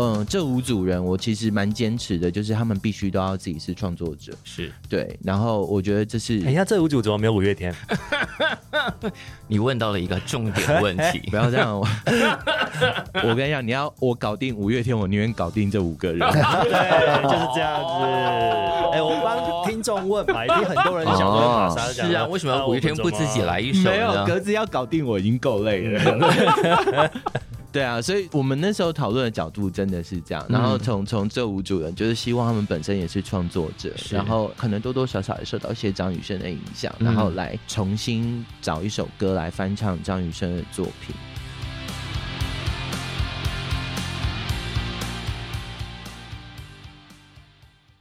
嗯，这五组人我其实蛮坚持的，就是他们必须都要自己是创作者，是对。然后我觉得这是，哎呀，这五组怎么没有五月天？你问到了一个重点问题，不要这样。我，我跟你讲，你要我搞定五月天，我宁愿搞定这五个人。对，就是这样子。哎、欸，我帮听众问嘛，一定很多人想问玛莎讲。是啊，为什么五月天不自己来一首？没有，格子要搞定我已经够累了。对啊，所以我们那时候讨论的角度真的是这样。然后从从这五组人，就是希望他们本身也是创作者，然后可能多多少少也受到一些张雨生的影响，然后来重新找一首歌来翻唱张雨生的作品。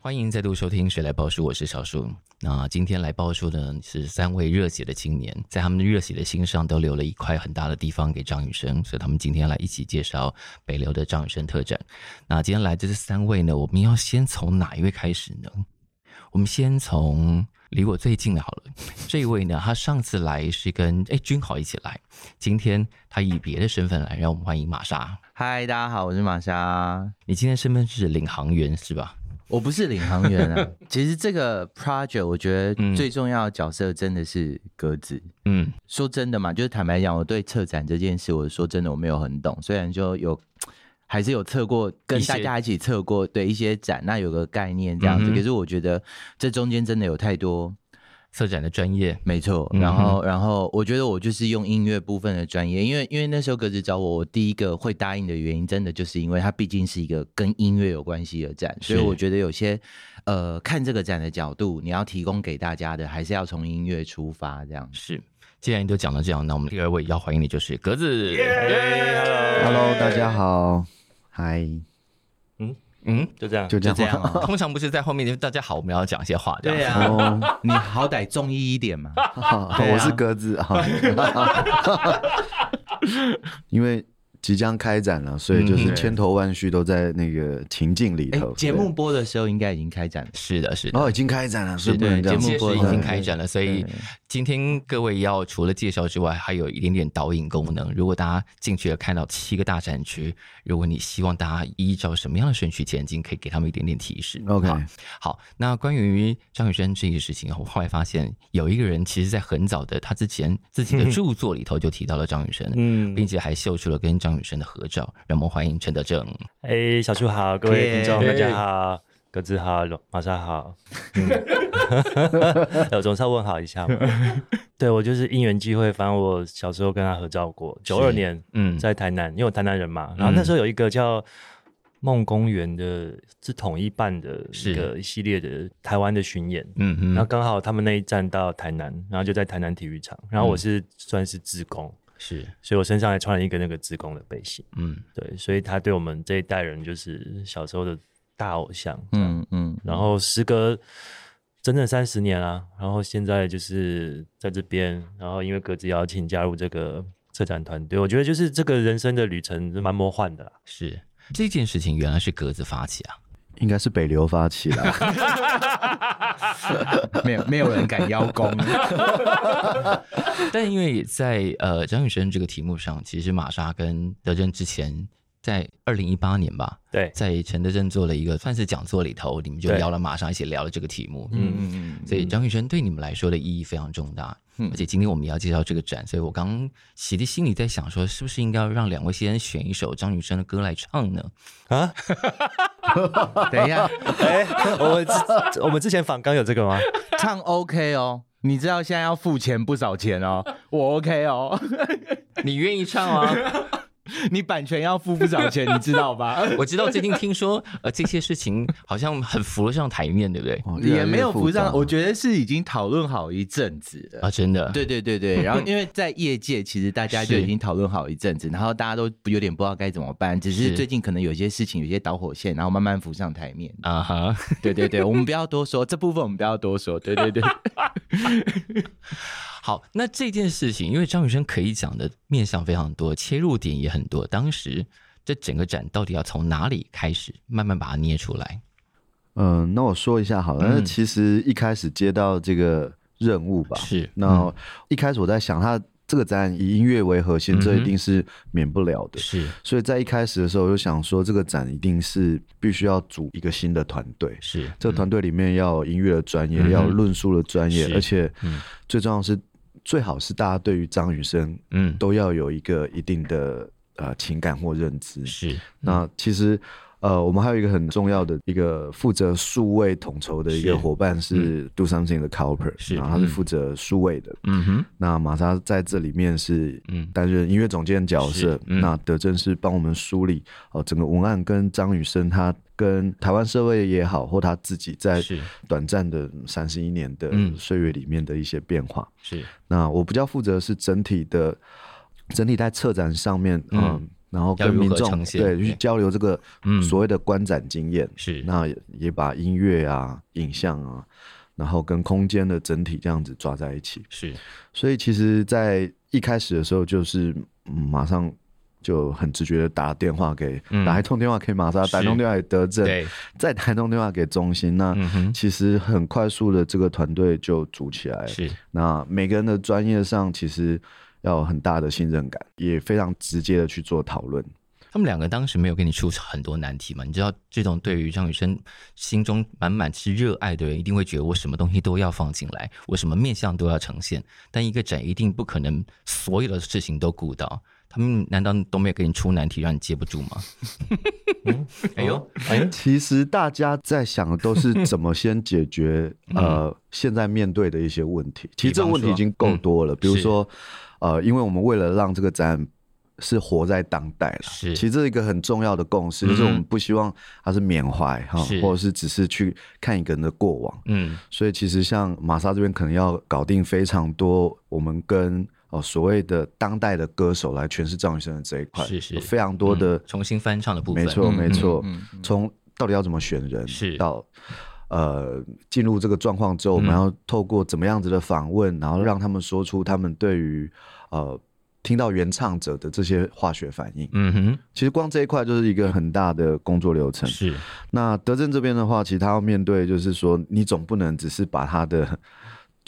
欢迎再度收听《谁来报数》，我是小树。那今天来报数的是三位热血的青年，在他们的热血的心上都留了一块很大的地方给张雨生，所以他们今天来一起介绍北流的张雨生特展。那今天来的这三位呢，我们要先从哪一位开始呢？我们先从离我最近的好了。这一位呢，他上次来是跟哎君豪一起来，今天他以别的身份来，让我们欢迎玛莎。嗨，大家好，我是玛莎。你今天身份是领航员是吧？我不是领航员啊，其实这个 project 我觉得最重要的角色真的是格子。嗯，说真的嘛，就是坦白讲，我对策展这件事，我说真的我没有很懂。虽然就有，还是有测过，跟大家一起测过，对一些展，那有个概念这样子。可是我觉得这中间真的有太多。策展的专业。没错，然后、嗯、然后我觉得我就是用音乐部分的专业，因为因为那时候格子找我，我第一个会答应的原因，真的就是因为它毕竟是一个跟音乐有关系的展，所以我觉得有些呃看这个展的角度，你要提供给大家的，还是要从音乐出发这样。是，既然你都讲到这样，那我们第二位要欢迎的就是格子。Hello，Hello，大家好，嗨。嗯，就这样，就这样。这样啊、通常不是在后面就大家好，我们要讲一些话。对呀、啊，你好歹中意一点嘛。我是鸽子啊，因为。即将开展了，所以就是千头万绪都在那个情境里头。节、欸、目播的时候应该已经开展了，是的，是的，哦，已经开展了，是的，节目播已经开展了。所以今天各位要除了介绍之外，还有一点点导引功能。如果大家进去了看到七个大展区，如果你希望大家依照什么样的顺序前进，可以给他们一点点提示。OK，好，好，那关于张雨生这个事情，我后来发现有一个人，其实在很早的他之前自己的著作里头就提到了张雨生，嗯，并且还秀出了跟张雨生的合照。让我们欢迎陈德正。哎、欸，小树好，各位听众大家好，格子好，马上好。有总是要问好一下嘛。对，我就是因缘际会，反正我小时候跟他合照过，九二年，嗯，在台南，因为我台南人嘛。然后那时候有一个叫梦公园的，是统一办的一个一系列的台湾的巡演，嗯嗯。然后刚好他们那一站到台南，然后就在台南体育场，然后我是算是自工。是，所以我身上还穿了一个那个职工的背心。嗯，对，所以他对我们这一代人就是小时候的大偶像。嗯嗯，然后时隔整整三十年啊，然后现在就是在这边，然后因为格子邀请加入这个策展团队，我觉得就是这个人生的旅程是蛮魔幻的。是，这件事情原来是格子发起啊。应该是北流发起的，没有没有人敢邀功。但因为在呃张雨生这个题目上，其实玛莎跟德正之前在二零一八年吧，对，在陈德正做了一个算是讲座里头，你们就聊了马上一起聊了这个题目。嗯嗯嗯，所以张雨生对你们来说的意义非常重大。而且今天我们要介绍这个展，所以我刚其实心里在想说，是不是应该要让两位先选一首张雨生的歌来唱呢？啊，等一下，哎、欸，我们之我们之前访刚有这个吗？唱 OK 哦，你知道现在要付钱不少钱哦，我 OK 哦，你愿意唱吗？你版权要付不少钱，你知道吧？我知道最近听说，呃，这些事情好像很浮得上台面，对不对？也没有浮上，我觉得是已经讨论好一阵子了啊！真的，对对对对。然后 因为在业界，其实大家就已经讨论好一阵子，然后大家都有点不知道该怎么办，只是最近可能有些事情，有些导火线，然后慢慢浮上台面啊哈。对对对，我们不要多说这部分，我们不要多说。对对对。好，那这件事情，因为张雨生可以讲的面向非常多，切入点也很多。当时这整个展到底要从哪里开始，慢慢把它捏出来？嗯，那我说一下好了。其实一开始接到这个任务吧，是。那一开始我在想，他这个展览以音乐为核心，嗯、这一定是免不了的。是，所以在一开始的时候，我就想说，这个展一定是必须要组一个新的团队。是，这个团队里面要有音乐的专业，嗯、要有论述的专业，而且最重要的是，最好是大家对于张雨生，嗯，都要有一个一定的呃情感或认知。是，那其实。呃，我们还有一个很重要的一个负责数位统筹的一个伙伴是 Do Something 的 Cowper，是，然后他是负责数位的。嗯哼，那玛莎在这里面是担任音乐总监角色，那德正是帮我们梳理哦整个文案跟张雨生他跟台湾社会也好，或他自己在短暂的三十一年的岁月里面的一些变化。是，那我比较负责是整体的，整体在策展上面，嗯。然后跟民众对去交流这个所谓的观展经验，是、嗯、那也，把音乐啊、影像啊，然后跟空间的整体这样子抓在一起。是，所以其实，在一开始的时候，就是、嗯、马上就很直觉的打电话给，嗯、打一通电话给玛莎，打一通电话给德正，再打一通电话给中心。那其实很快速的，这个团队就组起来。是，那每个人的专业上其实。要有很大的信任感，也非常直接的去做讨论。他们两个当时没有给你出很多难题嘛？你知道，这种对于张雨生心中满满是热爱的人，一定会觉得我什么东西都要放进来，我什么面相都要呈现。但一个展一定不可能所有的事情都顾到。他们难道都没有给你出难题让你接不住吗？嗯、哎呦，哎，其实大家在想的都是怎么先解决 呃现在面对的一些问题。其实这个问题已经够多了，比，嗯、比如说。呃，因为我们为了让这个展是活在当代了，是，其实这是一个很重要的共识，嗯、就是我们不希望它是缅怀哈，或者是只是去看一个人的过往，嗯，所以其实像玛莎这边可能要搞定非常多，我们跟哦、呃、所谓的当代的歌手来诠释张雨生的这一块，是是，有非常多的、嗯、重新翻唱的部分，没错没错，从到底要怎么选人，是到。呃，进入这个状况之后，我们要透过怎么样子的访问，嗯、然后让他们说出他们对于呃听到原唱者的这些化学反应。嗯哼，其实光这一块就是一个很大的工作流程。是，那德政这边的话，其实他要面对就是说，你总不能只是把他的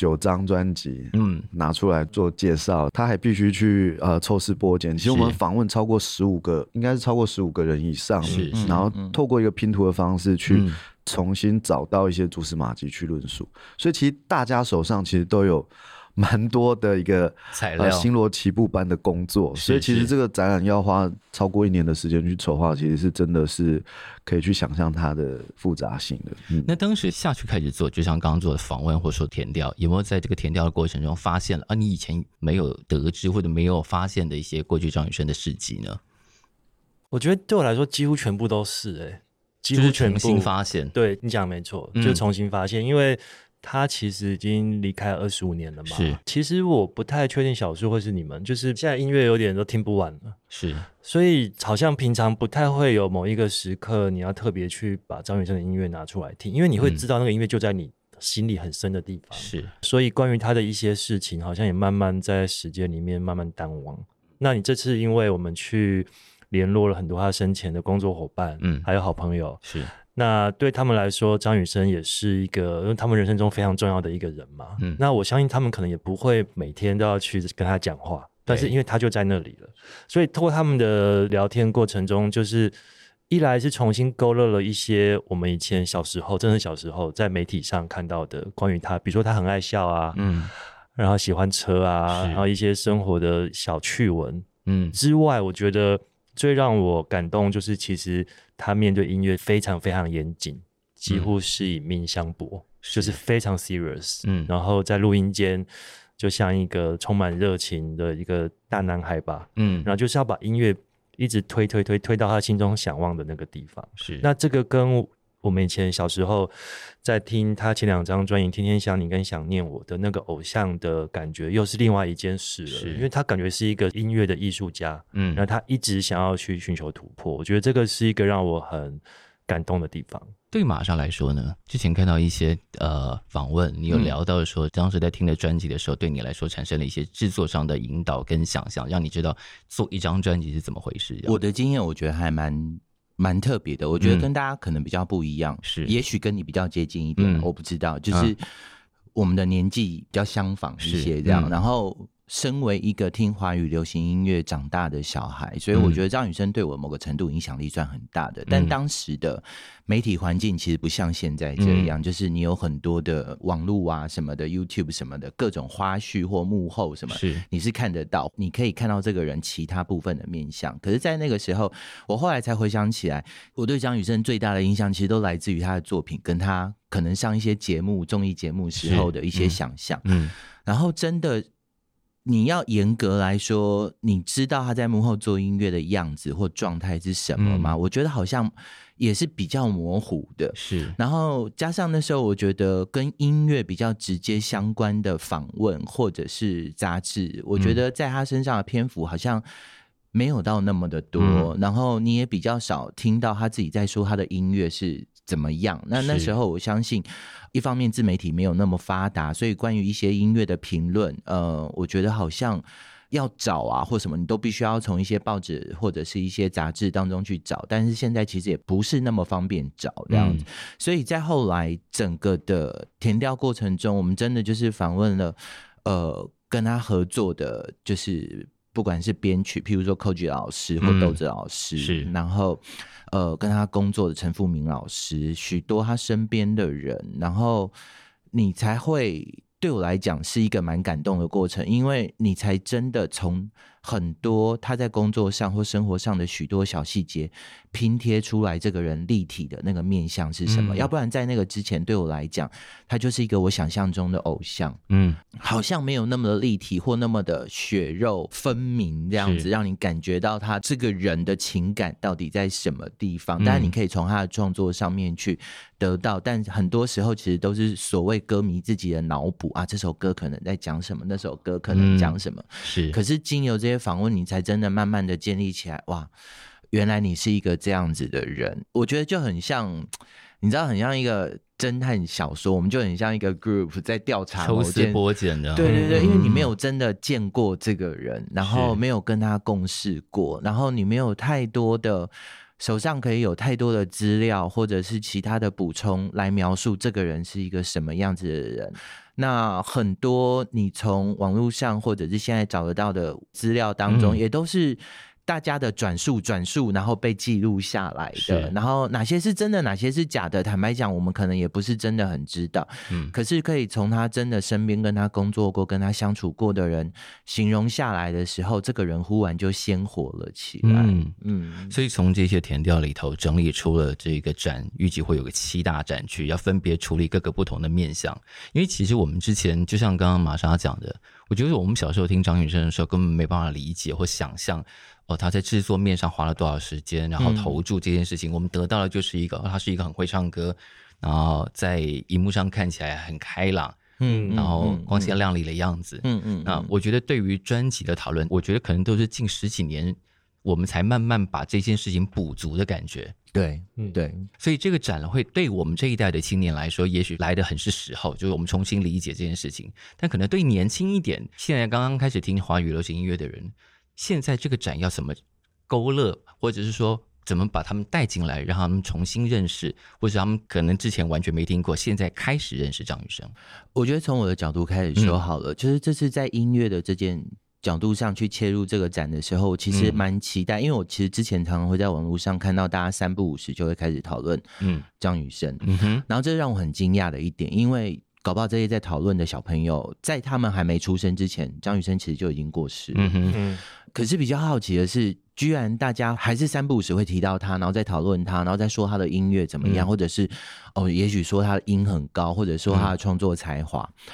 九张专辑嗯。拿出来做介绍，他还必须去呃抽丝剥茧。其实我们访问超过十五个，应该是超过十五个人以上，是，然后透过一个拼图的方式去。嗯。重新找到一些蛛丝马迹去论述，所以其实大家手上其实都有蛮多的一个材料，星罗棋布般的工作。所以其实这个展览要花超过一年的时间去筹划，其实是真的是可以去想象它的复杂性的。嗯，那当时下去开始做，就像刚刚做的访问或者说填调，有没有在这个填调的过程中发现了啊？你以前没有得知或者没有发现的一些过去张雨生的事迹呢？我觉得对我来说，几乎全部都是哎、欸。几乎全部重新发现，对你讲没错，就重新发现，嗯、因为他其实已经离开二十五年了嘛。是，其实我不太确定小树会是你们，就是现在音乐有点都听不完了。是，所以好像平常不太会有某一个时刻，你要特别去把张雨生的音乐拿出来听，因为你会知道那个音乐就在你心里很深的地方。是、嗯，所以关于他的一些事情，好像也慢慢在时间里面慢慢淡忘。那你这次因为我们去。联络了很多他生前的工作伙伴，嗯，还有好朋友，是。那对他们来说，张雨生也是一个，因为他们人生中非常重要的一个人嘛，嗯。那我相信他们可能也不会每天都要去跟他讲话，但是因为他就在那里了，所以通过他们的聊天过程中，就是一来是重新勾勒了一些我们以前小时候，真的小时候在媒体上看到的关于他，比如说他很爱笑啊，嗯，然后喜欢车啊，然后一些生活的小趣闻，嗯，之外，我觉得。最让我感动就是，其实他面对音乐非常非常严谨，几乎是以命相搏，嗯、就是非常 serious。嗯，然后在录音间，就像一个充满热情的一个大男孩吧。嗯，然后就是要把音乐一直推推推推到他心中想望的那个地方。是，那这个跟。我们以前小时候在听他前两张专辑《天天想你》跟《想念我》的那个偶像的感觉，又是另外一件事了。是，因为他感觉是一个音乐的艺术家，嗯，然后他一直想要去寻求突破。我觉得这个是一个让我很感动的地方。对马上来说呢，之前看到一些呃访问，你有聊到说，当时在听的专辑的时候，对你来说产生了一些制作上的引导跟想象，让你知道做一张专辑是怎么回事。我的经验，我觉得还蛮。蛮特别的，我觉得跟大家可能比较不一样，是、嗯、也许跟你比较接近一点，嗯、我不知道，就是我们的年纪比较相仿一些这样，嗯、然后身为一个听华语流行音乐长大的小孩，所以我觉得张雨生对我某个程度影响力算很大的。嗯、但当时的媒体环境其实不像现在这样，嗯、就是你有很多的网络啊什么的，YouTube 什么的各种花絮或幕后什么，是你是看得到，你可以看到这个人其他部分的面相。可是，在那个时候，我后来才回想起来，我对张雨生最大的印象其实都来自于他的作品，跟他可能上一些节目、综艺节目时候的一些想象。嗯，嗯然后真的。你要严格来说，你知道他在幕后做音乐的样子或状态是什么吗？嗯、我觉得好像也是比较模糊的。是，然后加上那时候，我觉得跟音乐比较直接相关的访问或者是杂志，我觉得在他身上的篇幅好像没有到那么的多。嗯、然后你也比较少听到他自己在说他的音乐是怎么样？那那时候我相信，一方面自媒体没有那么发达，所以关于一些音乐的评论，呃，我觉得好像要找啊或什么，你都必须要从一些报纸或者是一些杂志当中去找。但是现在其实也不是那么方便找这样子，嗯、所以在后来整个的填调过程中，我们真的就是访问了，呃，跟他合作的，就是不管是编曲，譬如说 Koji 老师或豆子老师，嗯、是，然后。呃，跟他工作的陈富明老师，许多他身边的人，然后你才会对我来讲是一个蛮感动的过程，因为你才真的从。很多他在工作上或生活上的许多小细节拼贴出来，这个人立体的那个面相是什么？嗯、要不然在那个之前，对我来讲，他就是一个我想象中的偶像，嗯，好像没有那么的立体或那么的血肉分明这样子，让你感觉到他这个人的情感到底在什么地方。当然，你可以从他的创作上面去得到，但很多时候其实都是所谓歌迷自己的脑补啊，这首歌可能在讲什么，那首歌可能讲什么，是。可是经由这些访问，你才真的慢慢的建立起来。哇，原来你是一个这样子的人。我觉得就很像，你知道，很像一个侦探小说。我们就很像一个 group 在调查，抽丝剥茧的。对对对，因为你没有真的见过这个人，然后没有跟他共事过，然后你没有太多的手上可以有太多的资料，或者是其他的补充来描述这个人是一个什么样子的人。那很多你从网络上或者是现在找得到的资料当中，也都是。大家的转述、转述，然后被记录下来的，然后哪些是真的，哪些是假的？坦白讲，我们可能也不是真的很知道。嗯，可是可以从他真的身边跟他工作过、跟他相处过的人形容下来的时候，这个人忽然就鲜活了起来。嗯嗯，所以从这些填调里头整理出了这个展，预计会有个七大展区，要分别处理各个不同的面向。因为其实我们之前就像刚刚玛莎讲的，我觉得我们小时候听张雨生的时候，根本没办法理解或想象。哦，他在制作面上花了多少时间，然后投注这件事情，嗯、我们得到的就是一个，他是一个很会唱歌，然后在荧幕上看起来很开朗，嗯，然后光鲜亮丽的样子，嗯嗯。那我觉得对于专辑的讨论，我觉得可能都是近十几年，我们才慢慢把这件事情补足的感觉。对，嗯对。所以这个展会对我们这一代的青年来说，也许来的很是时候，就是我们重新理解这件事情。但可能对年轻一点，现在刚刚开始听华语流行音乐的人。现在这个展要怎么勾勒，或者是说怎么把他们带进来，让他们重新认识，或者他们可能之前完全没听过，现在开始认识张雨生。我觉得从我的角度开始说好了，嗯、就是这次在音乐的这件角度上去切入这个展的时候，其实蛮期待，嗯、因为我其实之前常常会在网络上看到大家三不五时就会开始讨论，嗯，张雨生，嗯哼，然后这让我很惊讶的一点，因为。搞不好这些在讨论的小朋友，在他们还没出生之前，张雨生其实就已经过世了。嗯哼哼。可是比较好奇的是，居然大家还是三不五时会提到他，然后再讨论他，然后再说他的音乐怎么样，嗯、或者是哦，也许说他的音很高，或者说他的创作才华。嗯、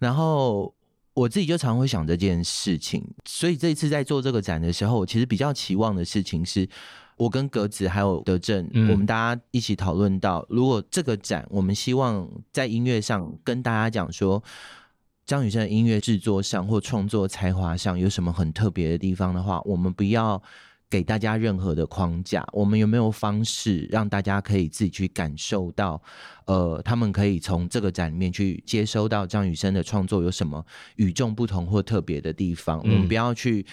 然后我自己就常会想这件事情，所以这一次在做这个展的时候，我其实比较期望的事情是。我跟格子还有德正，嗯、我们大家一起讨论到，如果这个展，我们希望在音乐上跟大家讲说，张雨生的音乐制作上或创作才华上有什么很特别的地方的话，我们不要给大家任何的框架。我们有没有方式让大家可以自己去感受到？呃，他们可以从这个展里面去接收到张雨生的创作有什么与众不同或特别的地方？嗯、我们不要去。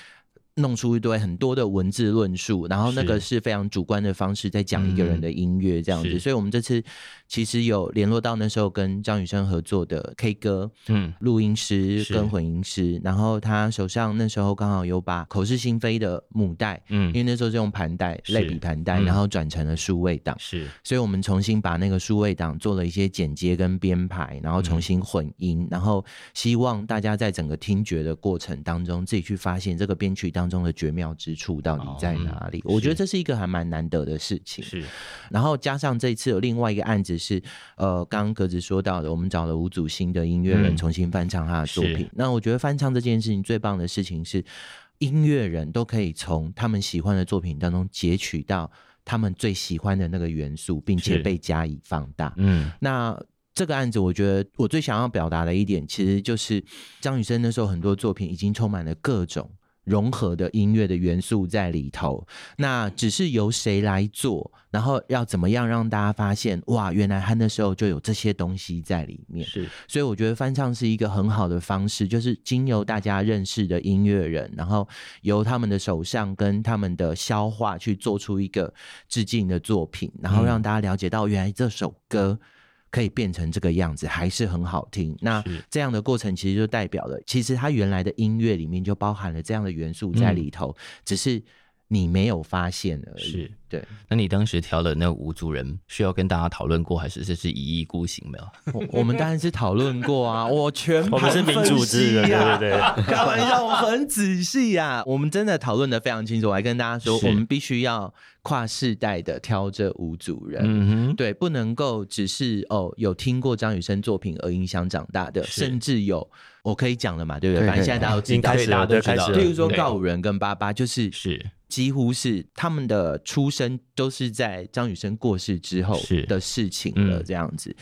弄出一堆很多的文字论述，然后那个是。非常主观的方式在讲一个人的音乐这样子。所以，我们这次其实有联络到那时候跟张雨生合作的 K 歌，嗯，录音师跟混音师，然后他手上那时候刚好有把《口是心非》的母带，嗯，因为那时候是用盘带类比盘带，然后转成了数位档，是，所以我们重新把那个数位档做了一些剪接跟编排，然后重新混音，然后希望大家在整个听觉的过程当中，自己去发现这个编曲当中的绝妙之处到底在哪里。我觉得这是一个还蛮难得的事情。是，然后加上这一次有另外一个案子是，呃，刚刚格子说到的，我们找了五组新的音乐人重新翻唱他的作品。那我觉得翻唱这件事情最棒的事情是，音乐人都可以从他们喜欢的作品当中截取到他们最喜欢的那个元素，并且被加以放大。嗯，那。这个案子，我觉得我最想要表达的一点，其实就是张雨生那时候很多作品已经充满了各种融合的音乐的元素在里头。那只是由谁来做，然后要怎么样让大家发现，哇，原来他那时候就有这些东西在里面。是，所以我觉得翻唱是一个很好的方式，就是经由大家认识的音乐人，然后由他们的手上跟他们的消化去做出一个致敬的作品，然后让大家了解到原来这首歌。可以变成这个样子，还是很好听。那这样的过程其实就代表了，其实它原来的音乐里面就包含了这样的元素在里头，嗯、只是你没有发现而已。是。对，那你当时挑了那五组人，需要跟大家讨论过，还是这是一意孤行没有？我我们当然是讨论过啊，我全我们是民主制的，对对对，开玩笑，我很仔细啊，我们真的讨论的非常清楚。我还跟大家说，我们必须要跨世代的挑这五组人，嗯哼，对，不能够只是哦有听过张雨生作品而影响长大的，甚至有我可以讲了嘛，对不对？反正现在大家都知道，大家都知道，譬如说告五人跟八八，就是是。几乎是他们的出生都是在张雨生过世之后的事情了，这样子，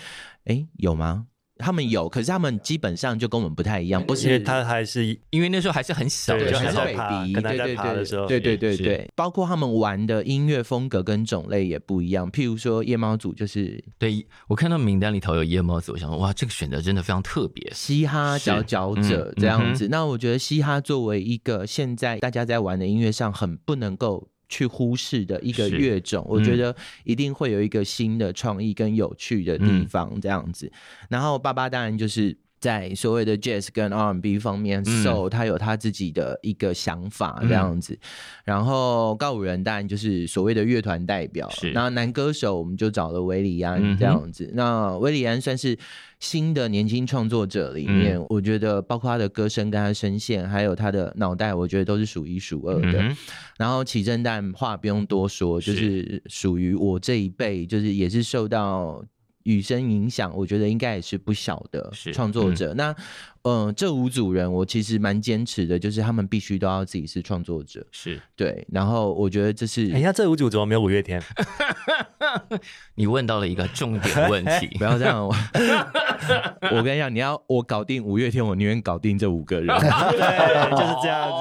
哎、嗯欸，有吗？他们有，可是他们基本上就跟我们不太一样，不是因为他还是因为那时候还是很小的，还是 baby，对对对对对对对，包括他们玩的音乐风格跟种类也不一样。譬如说夜猫组就是，对，我看到名单里头有夜猫组，我想说哇，这个选择真的非常特别，嘻哈佼佼者这样子。那我觉得嘻哈作为一个现在大家在玩的音乐上很不能够。去忽视的一个乐种，嗯、我觉得一定会有一个新的创意跟有趣的地方这样子。嗯、然后爸爸当然就是在所谓的 Jazz 跟 R&B 方面，So、嗯、他有他自己的一个想法这样子。嗯、然后告五人当然就是所谓的乐团代表，是那男歌手我们就找了韦礼安这样子。嗯、那韦礼安算是。新的年轻创作者里面，嗯、我觉得包括他的歌声跟他的声线，还有他的脑袋，我觉得都是数一数二的。嗯、然后启正蛋话不用多说，就是属于我这一辈，就是也是受到雨声影响，我觉得应该也是不小的创作者。嗯、那。嗯，这五组人我其实蛮坚持的，就是他们必须都要自己是创作者，是对。然后我觉得这是，哎呀，这五组怎么没有五月天？你问到了一个重点问题，不要这样。我跟你讲，你要我搞定五月天，我宁愿搞定这五个人。对，就是这样子。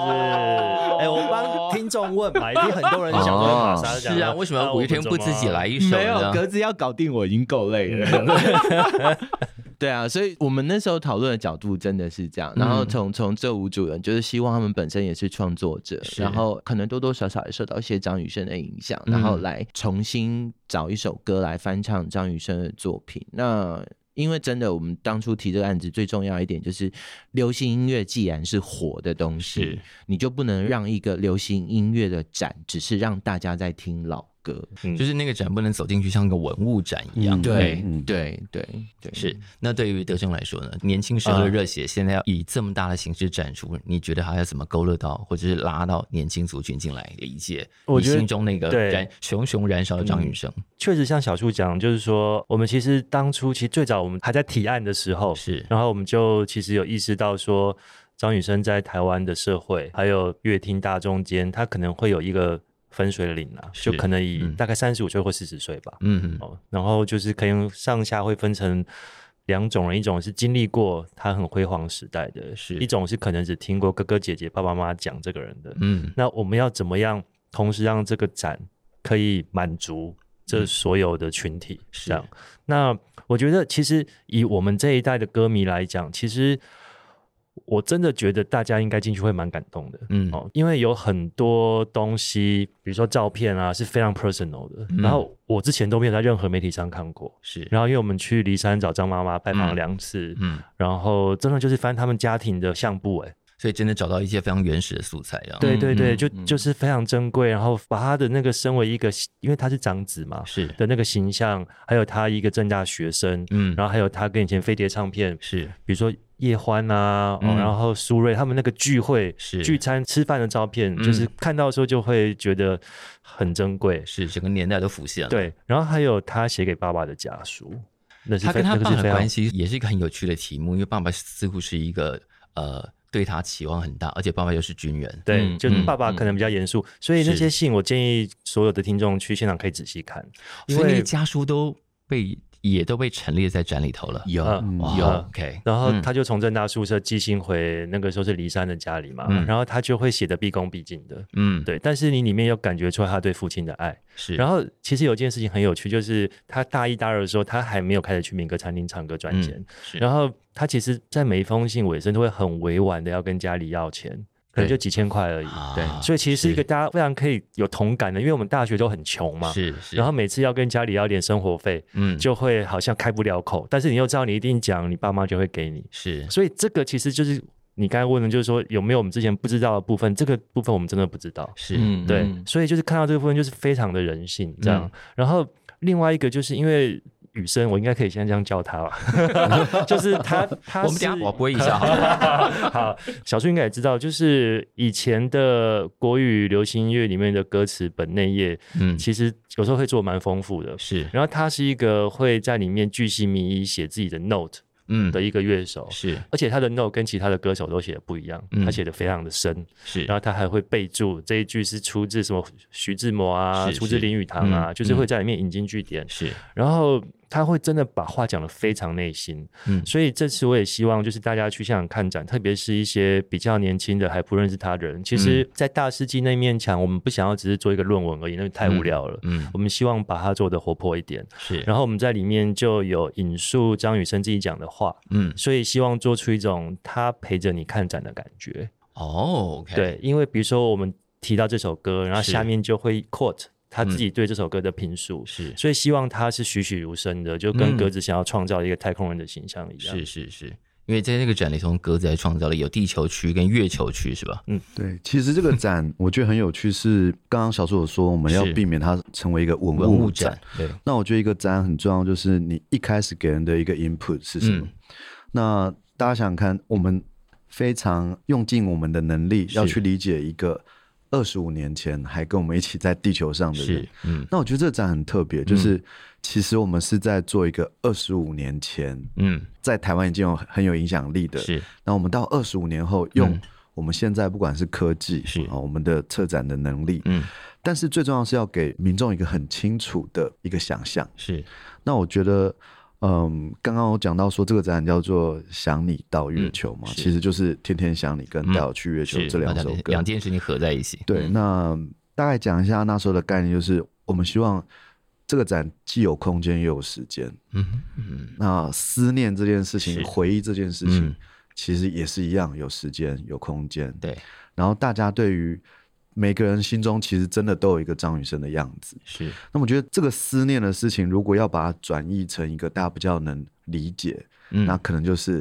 哎，我帮听众问嘛，一定很多人想问玛莎。是啊，为什么五月天不自己来一首？没有，格子要搞定我已经够累了。对啊，所以我们那时候讨论的角度真的是这样。然后从从这五组人，就是希望他们本身也是创作者，然后可能多多少少也受到一些张雨生的影响，然后来重新找一首歌来翻唱张雨生的作品。那因为真的，我们当初提这个案子最重要一点就是，流行音乐既然是火的东西，你就不能让一个流行音乐的展只是让大家在听老。歌，就是那个展不能走进去像个文物展一样。对，对，对，对，是。那对于德胜来说呢？年轻时候的热血，现在要以这么大的形式展出，你觉得还要怎么勾勒到，或者是拉到年轻族群进来理解你心中那个燃熊熊燃烧的张雨生？确实，像小树讲，就是说，我们其实当初其实最早我们还在提案的时候，是，然后我们就其实有意识到说，张雨生在台湾的社会还有乐听大中间，他可能会有一个。分水岭啊，就可能以大概三十五岁或四十岁吧。嗯哦，然后就是可以上下会分成两种人，一种是经历过他很辉煌时代的，是一种是可能只听过哥哥姐姐、爸爸妈妈讲这个人的。嗯，那我们要怎么样同时让这个展可以满足这所有的群体？是这样。那我觉得其实以我们这一代的歌迷来讲，其实我真的觉得大家应该进去会蛮感动的，嗯哦，因为有很多东西，比如说照片啊，是非常 personal 的。嗯、然后我之前都没有在任何媒体上看过，是。然后因为我们去骊山找张妈妈拜访了两次，嗯，然后真的就是翻他们家庭的相簿，哎。所以真的找到一些非常原始的素材，啊，对对对，就就是非常珍贵。然后把他的那个身为一个，因为他是长子嘛，是的那个形象，还有他一个正大学生，嗯，然后还有他跟以前飞碟唱片是，比如说叶欢啊，然后苏芮他们那个聚会是聚餐吃饭的照片，就是看到的时候就会觉得很珍贵，是整个年代都浮现了。对，然后还有他写给爸爸的家书，那是他跟他爸的关系也是一个很有趣的题目，因为爸爸似乎是一个呃。对他期望很大，而且爸爸又是军人，对，就爸爸可能比较严肃，嗯、所以那些信我建议所有的听众去现场可以仔细看，因为那个家书都被。也都被陈列在展里头了，有有，OK。然后他就从正大宿舍寄信回那个时候是梨山的家里嘛，然后他就会写的毕恭毕敬的，嗯，对。但是你里面又感觉出来他对父亲的爱，是。然后其实有件事情很有趣，就是他大一大二的时候，他还没有开始去民歌餐厅唱歌赚钱，然后他其实，在每一封信尾声都会很委婉的要跟家里要钱。可能就几千块而已，对，所以其实是一个大家非常可以有同感的，因为我们大学都很穷嘛，是是，然后每次要跟家里要点生活费，嗯，就会好像开不了口，但是你又知道你一定讲，你爸妈就会给你，是，所以这个其实就是你刚才问的，就是说有没有我们之前不知道的部分，这个部分我们真的不知道，是，对，所以就是看到这个部分就是非常的人性这样，然后另外一个就是因为。雨生，我应该可以先这样叫他吧，就是他，他是我们等下我播一下好，好，小树应该也知道，就是以前的国语流行音乐里面的歌词本内页，嗯，其实有时候会做蛮丰富的，是。然后他是一个会在里面巨细靡遗写自己的 note。嗯，的一个乐手是，而且他的 note 跟其他的歌手都写的不一样，他写的非常的深，是，然后他还会备注这一句是出自什么徐志摩啊，出自林语堂啊，就是会在里面引经据典，是，然后他会真的把话讲得非常内心，嗯，所以这次我也希望就是大家去现场看展，特别是一些比较年轻的还不认识他的人，其实，在大世纪那面墙，我们不想要只是做一个论文而已，那太无聊了，嗯，我们希望把它做得活泼一点，是，然后我们在里面就有引述张雨生自己讲的话，嗯，所以希望做出一种他陪着你看展的感觉。哦对，因为比如说我们提到这首歌，然后下面就会 quote 他自己对这首歌的评述，嗯、是，所以希望他是栩栩如生的，就跟格子想要创造一个太空人的形象一样。是是是，因为在那个展里从，格子还创造了有地球区跟月球区，是吧？嗯，对。其实这个展 我觉得很有趣，是刚刚小树有说我们要避免它成为一个文物展。对。那我觉得一个展很重要，就是你一开始给人的一个 input 是什么？嗯、那大家想想看，我们非常用尽我们的能力要去理解一个二十五年前还跟我们一起在地球上的人。嗯，那我觉得这个展很特别，就是其实我们是在做一个二十五年前，嗯，在台湾已经有很有影响力的。是，那我们到二十五年后，用我们现在不管是科技，是啊，我们的策展的能力，嗯，但是最重要是要给民众一个很清楚的一个想象。是，那我觉得。嗯，刚刚我讲到说这个展览叫做《想你到月球》嘛，嗯、其实就是《天天想你》跟《带我去月球》这两首歌，两件事情合在一起。对，那大概讲一下那时候的概念，就是我们希望这个展既有空间又有时间。嗯嗯，那思念这件事情，回忆这件事情，其实也是一样，有时间有空间。对，然后大家对于。每个人心中其实真的都有一个张雨生的样子，是。那我觉得这个思念的事情，如果要把它转译成一个大家比较能理解，嗯、那可能就是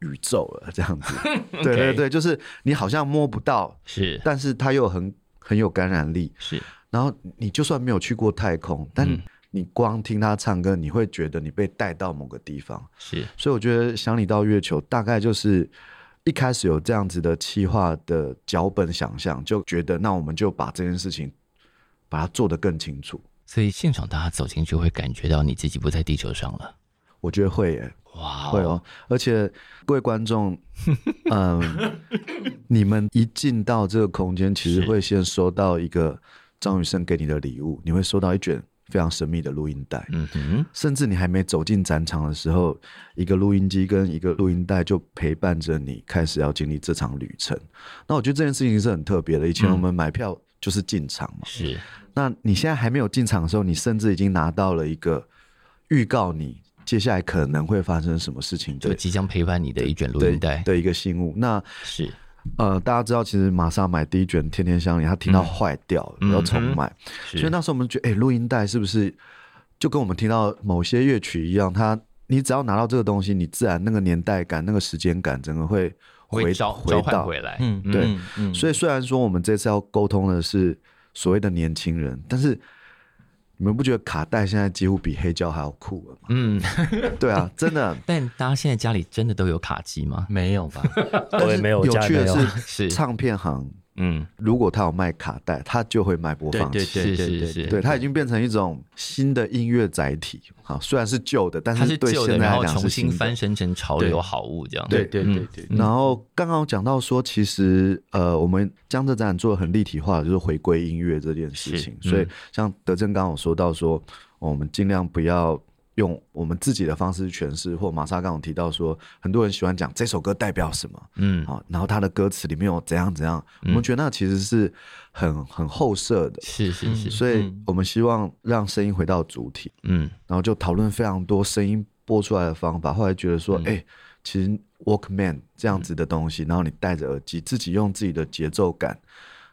宇宙了，这样子。对对对，就是你好像摸不到，是，但是它又很很有感染力，是。然后你就算没有去过太空，但你光听他唱歌，你会觉得你被带到某个地方，是。所以我觉得想你到月球，大概就是。一开始有这样子的企划的脚本想象，就觉得那我们就把这件事情把它做得更清楚。所以现场大家走进去会感觉到你自己不在地球上了。我觉得会耶，哇会哦。而且各位观众，嗯、呃，你们一进到这个空间，其实会先收到一个张雨生给你的礼物，你会收到一卷。非常神秘的录音带，嗯哼，甚至你还没走进展场的时候，一个录音机跟一个录音带就陪伴着你，开始要经历这场旅程。那我觉得这件事情是很特别的。以前我们买票就是进场嘛，是。那你现在还没有进场的时候，你甚至已经拿到了一个预告你接下来可能会发生什么事情，就即将陪伴你的一卷录音带的一个信物。那是呃，大家知道，其实玛莎买第一卷《天天相连》，他听到坏掉了，要重买，所以那时候我们觉得，哎，录音带是不是就跟我们听到某些乐曲一样？它你只要拿到这个东西，你自然那个年代感、那个时间感，整个会回召回到回来。嗯，对。所以虽然说我们这次要沟通的是所谓的年轻人，但是。你们不觉得卡带现在几乎比黑胶还要酷了吗？嗯，对啊，真的。但大家现在家里真的都有卡机吗？没有吧？对，没有。有趣的是，是唱片行。嗯，如果他有卖卡带，他就会卖播放器。对对对对对，对，他已经变成一种新的音乐载体。好，虽然是旧的，但是对现在来讲是重新翻身成潮流好物这样。对对对对。然后刚刚讲到说，其实呃，我们江浙展做的很立体化，就是回归音乐这件事情。所以像德正刚刚有说到说，我们尽量不要。用我们自己的方式诠释，或玛莎刚刚提到说，很多人喜欢讲这首歌代表什么，嗯，好，然后他的歌词里面有怎样怎样，嗯、我们觉得那其实是很很后设的，是是是，所以我们希望让声音回到主体，嗯，然后就讨论非常多声音播出来的方法，后来觉得说，哎、嗯。欸，其实 Walkman 这样子的东西，然后你戴着耳机，自己用自己的节奏感，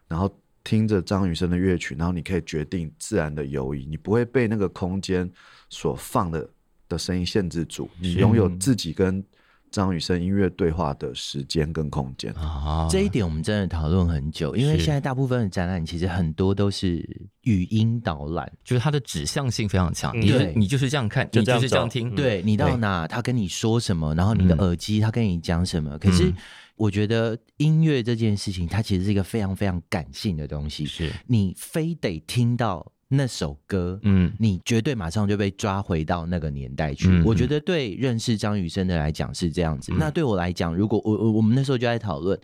然后听着张雨生的乐曲，然后你可以决定自然的游移，你不会被那个空间。所放的的声音限制住，你拥有自己跟张雨生音乐对话的时间跟空间。啊！这一点我们真的讨论很久，因为现在大部分的展览其实很多都是语音导览，就是它的指向性非常强。你你就是这样看，你就是这样听，对你到哪他跟你说什么，然后你的耳机他跟你讲什么。可是我觉得音乐这件事情，它其实是一个非常非常感性的东西，是。你非得听到。那首歌，嗯，你绝对马上就被抓回到那个年代去。嗯、我觉得对认识张雨生的来讲是这样子。嗯、那对我来讲，如果我我我们那时候就在讨论，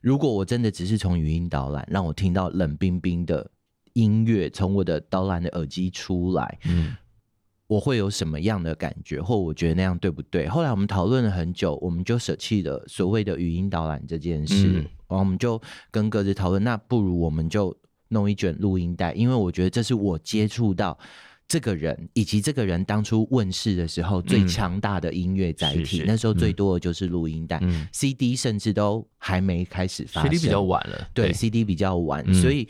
如果我真的只是从语音导览让我听到冷冰冰的音乐从我的导览的耳机出来，嗯，我会有什么样的感觉？或我觉得那样对不对？后来我们讨论了很久，我们就舍弃了所谓的语音导览这件事，嗯、然后我们就跟各自讨论，那不如我们就。弄一卷录音带，因为我觉得这是我接触到这个人，以及这个人当初问世的时候最强大的音乐载体。那时候最多的就是录音带、嗯、CD 甚至都还没开始发，CD 比较晚了。对，对，CD 比较晚，嗯、所以。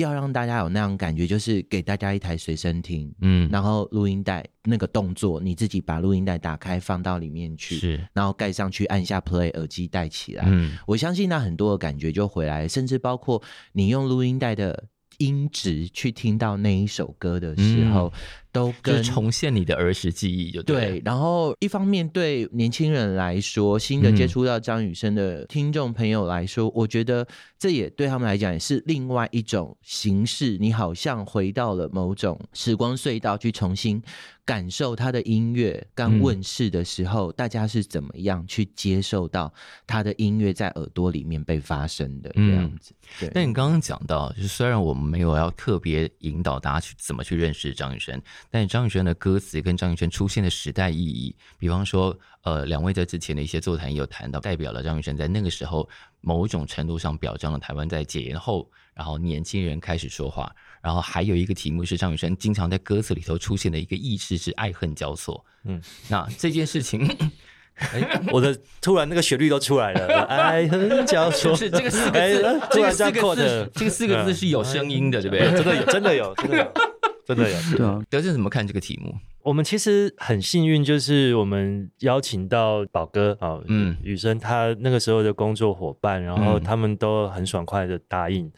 要让大家有那样感觉，就是给大家一台随身听，嗯，然后录音带那个动作，你自己把录音带打开放到里面去，是，然后盖上去，按下 play，耳机戴起来，嗯，我相信那很多的感觉就回来，甚至包括你用录音带的。音质去听到那一首歌的时候，嗯、都跟重现你的儿时记忆就对，对。然后一方面对年轻人来说，新的接触到张雨生的听众朋友来说，嗯、我觉得这也对他们来讲也是另外一种形式。你好像回到了某种时光隧道，去重新。感受他的音乐刚问世的时候，嗯、大家是怎么样去接受到他的音乐在耳朵里面被发生的这样子？嗯、对。但你刚刚讲到，就是虽然我们没有要特别引导大家去怎么去认识张雨生，但张雨生的歌词跟张雨生出现的时代意义，比方说，呃，两位在之前的一些座谈也有谈到，代表了张雨生在那个时候某种程度上表彰了台湾在解严后，然后年轻人开始说话。然后还有一个题目是张雨生经常在歌词里头出现的一个意识是爱恨交错。嗯，那这件事情，哎，我的突然那个旋律都出来了，爱恨交错。是这个四个字，这个四个字，这个四个字是有声音的，对不对？真的有，真的有，真的有，真的有。对啊，德正怎么看这个题目？我们其实很幸运，就是我们邀请到宝哥啊，嗯，雨生他那个时候的工作伙伴，然后他们都很爽快的答应，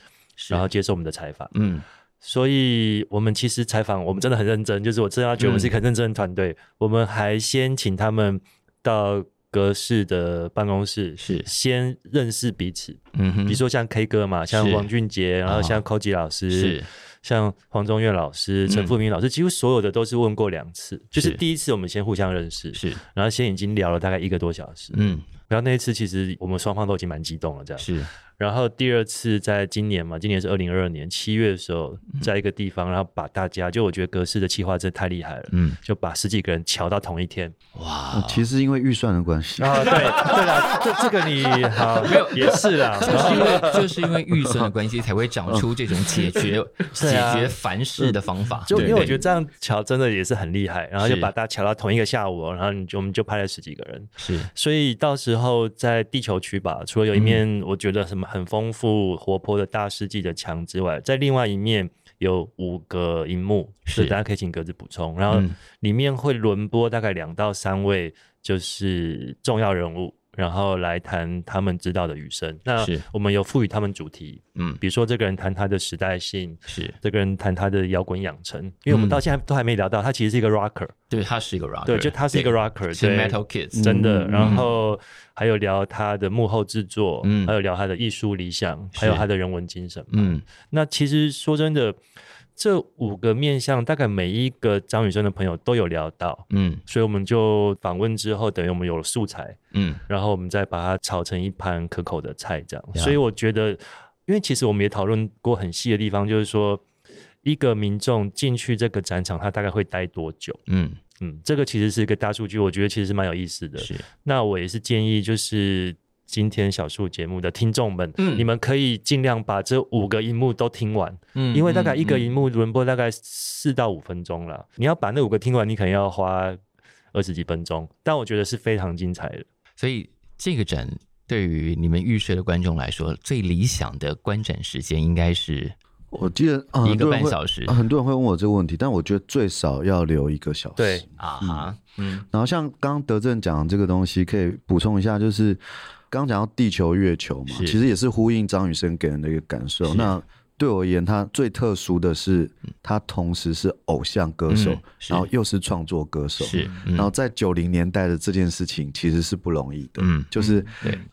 然后接受我们的采访，嗯。所以，我们其实采访，我们真的很认真。就是我真的要觉得我们是一个很认真的团队。嗯、我们还先请他们到格式的办公室，是先认识彼此。嗯哼，比如说像 K 哥嘛，像王俊杰，然后像 Koji 老师，是像黄宗岳老师、陈富明老师，几乎所有的都是问过两次。是就是第一次我们先互相认识，是，然后先已经聊了大概一个多小时。嗯，然后那一次其实我们双方都已经蛮激动了，这样是。然后第二次在今年嘛，今年是二零二二年七月的时候，在一个地方，然后把大家，就我觉得格式的企划真的太厉害了，嗯，就把十几个人瞧到同一天，哇，其实因为预算的关系啊，对对啦，这这个你 好没有也是啦，就是因为就是因为预算的关系才会长出这种解决 解决凡事的方法，就因为我觉得这样瞧真的也是很厉害，然后就把大家瞧到同一个下午，然后你就我们就拍了十几个人，是，所以到时候在地球区吧，除了有一面我觉得什么。很丰富活泼的大世纪的墙之外，在另外一面有五个荧幕，是大家可以请格子补充。然后里面会轮播大概两到三位，就是重要人物。然后来谈他们知道的雨声。那我们有赋予他们主题，嗯，比如说这个人谈他的时代性，是这个人谈他的摇滚养成。因为我们到现在都还没聊到，他其实是一个 rocker，对，他是一个 rocker，对，就他是一个 rocker，是 Metal Kids，真的。然后还有聊他的幕后制作，嗯，还有聊他的艺术理想，还有他的人文精神，嗯。那其实说真的。这五个面向，大概每一个张雨生的朋友都有聊到，嗯，所以我们就访问之后，等于我们有了素材，嗯，然后我们再把它炒成一盘可口的菜，这样。所以我觉得，因为其实我们也讨论过很细的地方，就是说，一个民众进去这个展场，他大概会待多久？嗯嗯，这个其实是一个大数据，我觉得其实是蛮有意思的。是，那我也是建议，就是。今天小树节目的听众们，嗯，你们可以尽量把这五个荧幕都听完，嗯，因为大概一个荧幕轮播大概四到五分钟了，你要把那五个听完，你可能要花二十几分钟，但我觉得是非常精彩的。所以这个展对于你们预设的观众来说，最理想的观展时间应该是，我记得一个半小时。很多人会问我这个问题，但我觉得最少要留一个小时。对啊，嗯，然后像刚刚德正讲的这个东西，可以补充一下，就是。刚讲到地球月球嘛，其实也是呼应张雨生给人的一个感受。那对我而言，他最特殊的是，他同时是偶像歌手，然后又是创作歌手。是，然后在九零年代的这件事情其实是不容易的。嗯，就是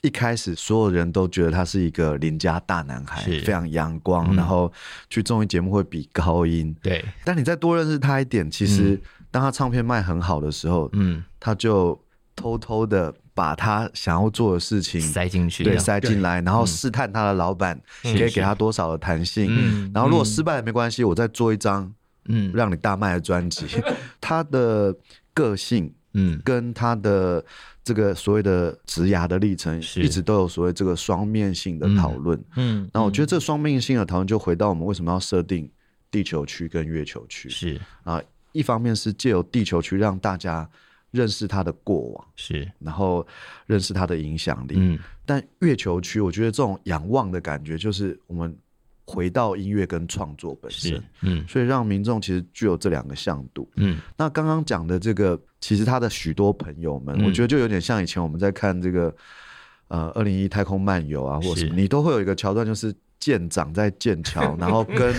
一开始所有人都觉得他是一个邻家大男孩，非常阳光，然后去综艺节目会比高音。对，但你再多认识他一点，其实当他唱片卖很好的时候，嗯，他就偷偷的。把他想要做的事情塞进去，对，塞进来，然后试探他的老板可以给他多少的弹性。然后如果失败也没关系，我再做一张，嗯，让你大卖的专辑。他的个性，嗯，跟他的这个所谓的职涯的历程，一直都有所谓这个双面性的讨论。嗯，那我觉得这双面性的讨论就回到我们为什么要设定地球区跟月球区？是。啊，一方面是借由地球区让大家。认识他的过往是，然后认识他的影响力。嗯，但月球区，我觉得这种仰望的感觉，就是我们回到音乐跟创作本身。嗯，所以让民众其实具有这两个向度。嗯，那刚刚讲的这个，其实他的许多朋友们，我觉得就有点像以前我们在看这个，呃，二零一太空漫游啊，或者什么，你都会有一个桥段，就是。舰长在剑桥，然后跟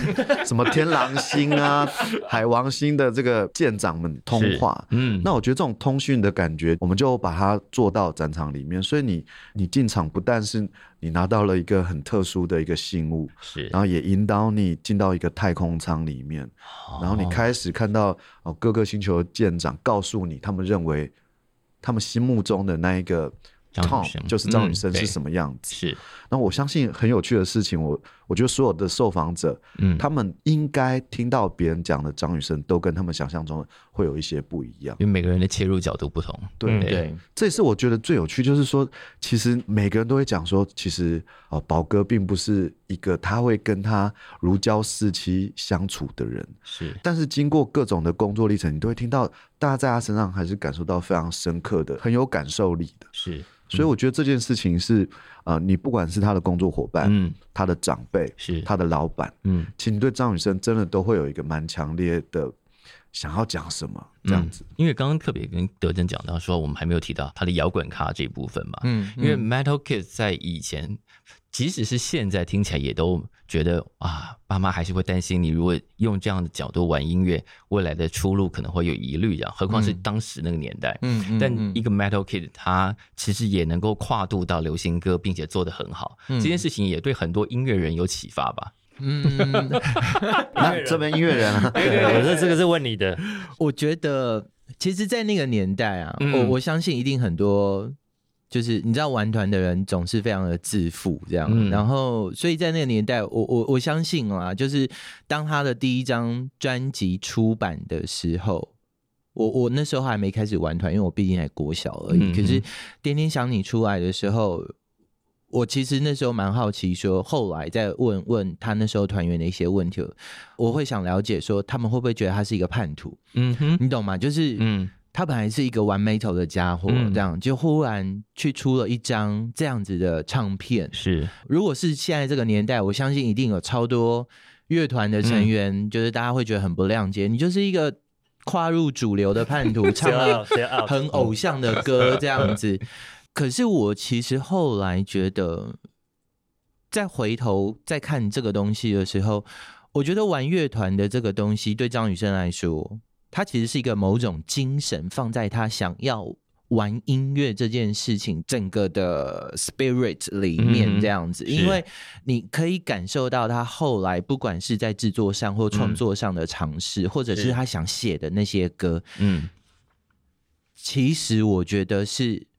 什么天狼星啊、海王星的这个舰长们通话。嗯，那我觉得这种通讯的感觉，我们就把它做到展场里面。所以你你进场不但是你拿到了一个很特殊的一个信物，是，然后也引导你进到一个太空舱里面，然后你开始看到哦各个星球的舰长告诉你，他们认为他们心目中的那一个。Tom 就是张雨生是什么样子？是，那我相信很有趣的事情，我我觉得所有的受访者，嗯，他们应该听到别人讲的张雨生，都跟他们想象中会有一些不一样，因为每个人的切入角度不同。对对，这也是我觉得最有趣，就是说，其实每个人都会讲说，其实啊，宝哥并不是一个他会跟他如胶似漆相处的人，是，但是经过各种的工作历程，你都会听到大家在他身上还是感受到非常深刻的、很有感受力的，是。所以我觉得这件事情是，呃，你不管是他的工作伙伴，嗯，他的长辈，是他的老板，嗯，其实你对张雨生真的都会有一个蛮强烈的想要讲什么这样子。嗯，因为刚刚特别跟德珍讲到说，我们还没有提到他的摇滚咖这一部分嘛，嗯，因为 Metal Kids 在以前。即使是现在听起来也都觉得啊，爸妈还是会担心你，如果用这样的角度玩音乐，未来的出路可能会有疑虑这样。何况是当时那个年代，嗯，嗯，但一个 Metal Kid 他其实也能够跨度到流行歌，并且做得很好。嗯，这件事情也对很多音乐人有启发吧？嗯，那这边音乐人，我说这个是问你的。我觉得，其实，在那个年代啊，我我相信一定很多。就是你知道玩团的人总是非常的自负，这样，嗯、然后所以在那个年代，我我我相信啊，就是当他的第一张专辑出版的时候，我我那时候还没开始玩团，因为我毕竟还国小而已。嗯、可是《天天想你》出来的时候，我其实那时候蛮好奇，说后来再问问他那时候团员的一些问题，我会想了解说他们会不会觉得他是一个叛徒？嗯哼，你懂吗？就是嗯。他本来是一个玩 metal 的家伙，这样、嗯、就忽然去出了一张这样子的唱片。是，如果是现在这个年代，我相信一定有超多乐团的成员，嗯、就是大家会觉得很不谅解，你就是一个跨入主流的叛徒，唱了很偶像的歌这样子。可是我其实后来觉得，再回头再看这个东西的时候，我觉得玩乐团的这个东西对张雨生来说。他其实是一个某种精神放在他想要玩音乐这件事情整个的 spirit 里面这样子，嗯、因为你可以感受到他后来不管是在制作上或创作上的尝试，嗯、或者是。他想写的那些歌，嗯，其实我觉得是。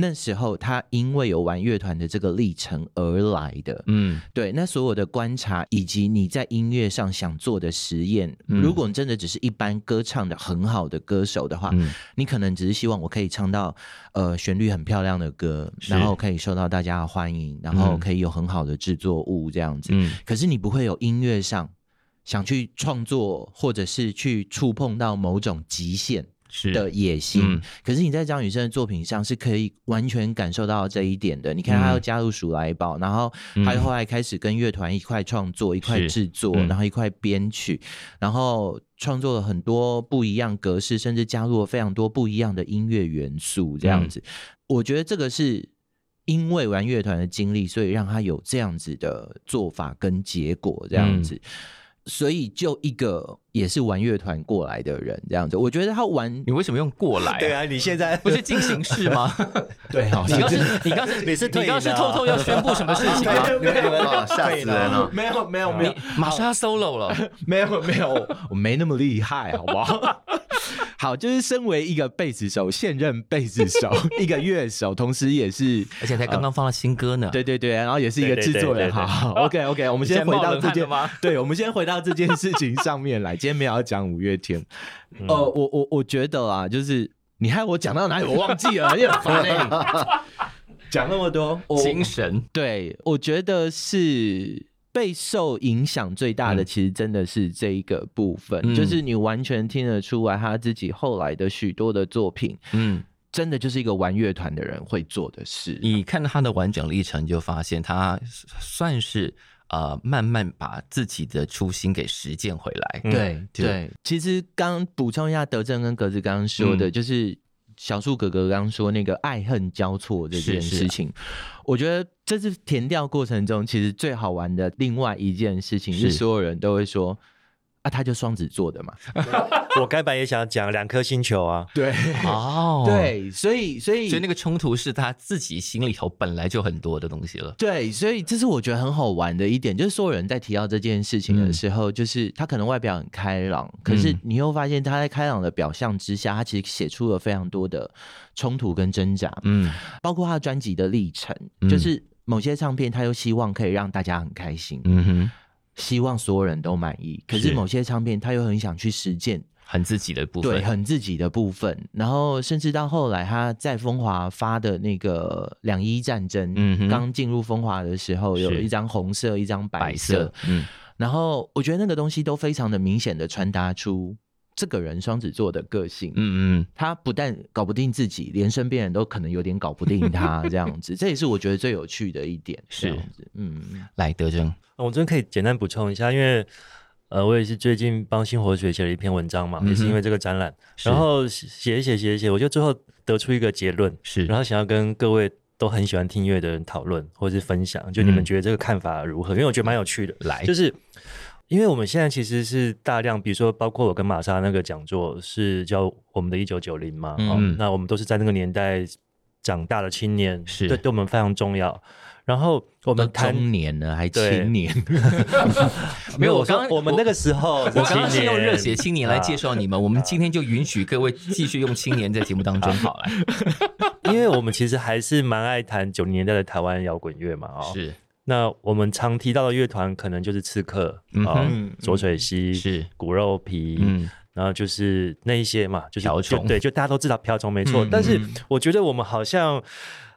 那时候他因为有玩乐团的这个历程而来的，嗯，对。那所有的观察以及你在音乐上想做的实验，嗯、如果你真的只是一般歌唱的很好的歌手的话，嗯、你可能只是希望我可以唱到呃旋律很漂亮的歌，然后可以受到大家的欢迎，然后可以有很好的制作物这样子。嗯、可是你不会有音乐上想去创作，或者是去触碰到某种极限。是的野心，嗯、可是你在张雨生的作品上是可以完全感受到这一点的。你看，他要加入鼠来宝，嗯、然后他后来开始跟乐团一块创作、一块制作，嗯、然后一块编曲，然后创作了很多不一样格式，甚至加入了非常多不一样的音乐元素。这样子，嗯、我觉得这个是因为玩乐团的经历，所以让他有这样子的做法跟结果。这样子。嗯所以，就一个也是玩乐团过来的人这样子，我觉得他玩，你为什么用过来？对啊，你现在 不是进行式吗？对，好，你刚是，你刚是，你是，你刚是偷偷要宣布什么事情吗？没有，没有，吓死人了！没有，没有，没有，马上要 solo 了，没有，没有，我没那么厉害，好不好？好，就是身为一个贝斯手，现任贝斯手，一个乐手，同时也是，而且才刚刚放了新歌呢。对对对，然后也是一个制作人。好，OK OK，我们先回到这件，对，我们先回到这件事情上面来。今天没有要讲五月天，呃，我我我觉得啊，就是你害我讲到哪里，我忘记了，也很烦欸。讲那么多精神，对，我觉得是。被受影响最大的，其实真的是这一个部分，嗯、就是你完全听得出来，他自己后来的许多的作品，嗯，真的就是一个玩乐团的人会做的事。你看到他的完整历程，就发现他算是呃，慢慢把自己的初心给实践回来。对、嗯、对，对其实刚补充一下，德正跟格子刚刚说的，嗯、就是。小树哥哥刚刚说那个爱恨交错这件事情，是是啊、我觉得这是填调过程中其实最好玩的另外一件事情，是所有人都会说。啊，他就双子座的嘛。我该本也想讲两颗星球啊。对，哦，对，所以所以所以那个冲突是他自己心里头本来就很多的东西了。对，所以这是我觉得很好玩的一点，就是所有人在提到这件事情的时候，嗯、就是他可能外表很开朗，可是你又发现他在开朗的表象之下，他其实写出了非常多的冲突跟挣扎。嗯，包括他的专辑的历程，就是某些唱片他又希望可以让大家很开心。嗯哼。希望所有人都满意，可是某些唱片他又很想去实践。很自己的部分，对，很自己的部分。然后甚至到后来，他在风华发的那个两伊战争，嗯，刚进入风华的时候，有一张红色，一张白色，嗯。然后我觉得那个东西都非常的明显的传达出这个人双子座的个性，嗯嗯。他不但搞不定自己，连身边人都可能有点搞不定他 这样子，这也是我觉得最有趣的一点，是这样子，嗯。来，德正。我这边可以简单补充一下，因为呃，我也是最近帮新活学写了一篇文章嘛，嗯、也是因为这个展览，然后写一写写一写，我就最后得出一个结论，是，然后想要跟各位都很喜欢听音乐的人讨论或者是分享，就你们觉得这个看法如何？嗯、因为我觉得蛮有趣的，来，就是因为我们现在其实是大量，比如说包括我跟玛莎那个讲座是叫我们的一九九零嘛，嗯、哦，那我们都是在那个年代长大的青年，是对，对我们非常重要。然后我们中年呢还青年，没有。我刚刚我们那个时候，我刚刚是用热血青年来介绍你们，我们今天就允许各位继续用青年在节目当中好了，因为我们其实还是蛮爱谈九零年代的台湾摇滚乐嘛，哦，是。那我们常提到的乐团，可能就是刺客啊，左水溪是。骨肉皮，嗯，然后就是那一些嘛，就是瓢虫，对，就大家都知道瓢虫没错。但是我觉得我们好像，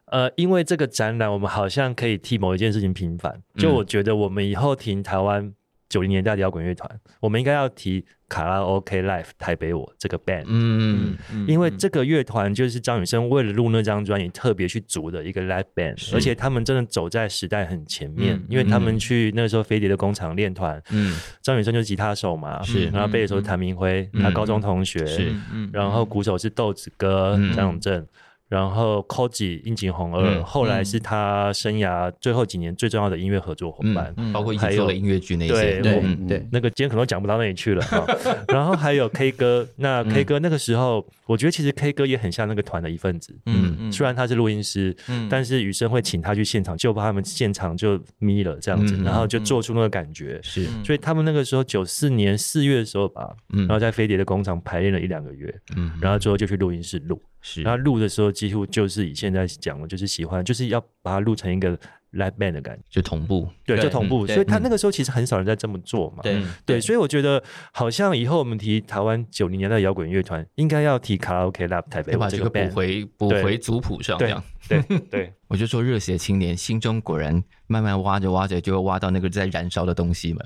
呃，因为这个展览，我们好像可以替某一件事情平反。就我觉得，我们以后停台湾九零年代的摇滚乐团，我们应该要提。卡拉 OK Live 台北我这个 band，嗯，嗯，因为这个乐团就是张雨生为了录那张专辑特别去组的一个 live band，而且他们真的走在时代很前面，嗯、因为他们去那个时候飞碟的工厂练团，嗯，张雨生就是吉他手嘛，是，然后贝斯手是谭明辉，嗯、他高中同学，是，然后鼓手是豆子哥张永正。然后 Koji 樱井弘二，后来是他生涯最后几年最重要的音乐合作伙伴，包括一起做了音乐剧那些，对对，那个今天可能讲不到那里去了。然后还有 K 歌，那 K 歌那个时候，我觉得其实 K 歌也很像那个团的一份子，嗯嗯，虽然他是录音师，但是雨生会请他去现场，就把他们现场就眯了这样子，然后就做出那个感觉，是，所以他们那个时候九四年四月的时候吧，然后在飞碟的工厂排练了一两个月，嗯，然后最后就去录音室录。是，然后录的时候几乎就是以现在讲的，就是喜欢，就是要把它录成一个 live band 的感觉，就同步，对，就同步。所以他那个时候其实很少人在这么做嘛。对。对，所以我觉得好像以后我们提台湾九零年代摇滚乐团，应该要提卡拉 OK Lab 台北，把这个补回补回族谱上，这样。对对，我就说热血青年心中果然慢慢挖着挖着，就会挖到那个在燃烧的东西嘛。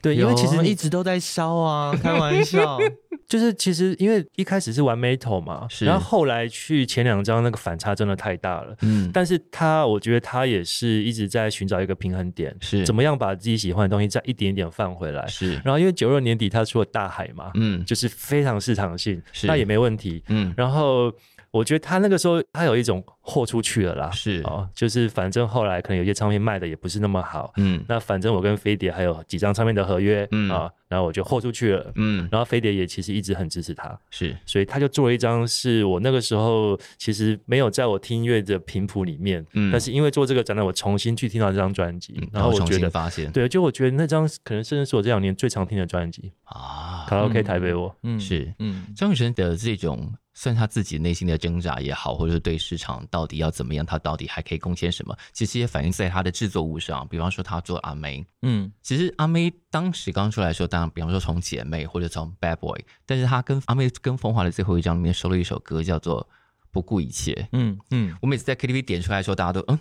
对，因为其实一直都在烧啊，开玩笑。就是其实因为一开始是玩 metal 嘛，是然后后来去前两张那个反差真的太大了，嗯，但是他我觉得他也是一直在寻找一个平衡点，是怎么样把自己喜欢的东西再一点点放回来，是。然后因为九六年底他出了大海嘛，嗯，就是非常市场性，那也没问题，嗯，然后。我觉得他那个时候，他有一种豁出去了啦，是。哦，就是反正后来可能有些唱片卖的也不是那么好，嗯，那反正我跟飞碟还有几张唱片的合约，嗯。啊，然后我就豁出去了，嗯，然后飞碟也其实一直很支持他，是，所以他就做了一张是我那个时候其实没有在我听音乐的频谱里面，嗯，但是因为做这个展览，我重新去听到这张专辑，然后我觉得发现，对，就我觉得那张可能甚至是我这两年最常听的专辑啊，卡拉 OK 台北我，嗯，是，嗯，张雨生的这种。算他自己内心的挣扎也好，或者是对市场到底要怎么样，他到底还可以贡献什么？其实也反映在他的制作物上。比方说，他做阿妹，嗯，其实阿妹当时刚出来的时候，当然，比方说从姐妹或者从 Bad Boy，但是他跟阿妹跟风华的最后一张里面收了一首歌，叫做《不顾一切》。嗯嗯，我每次在 KTV 点出来的时候，大家都嗯，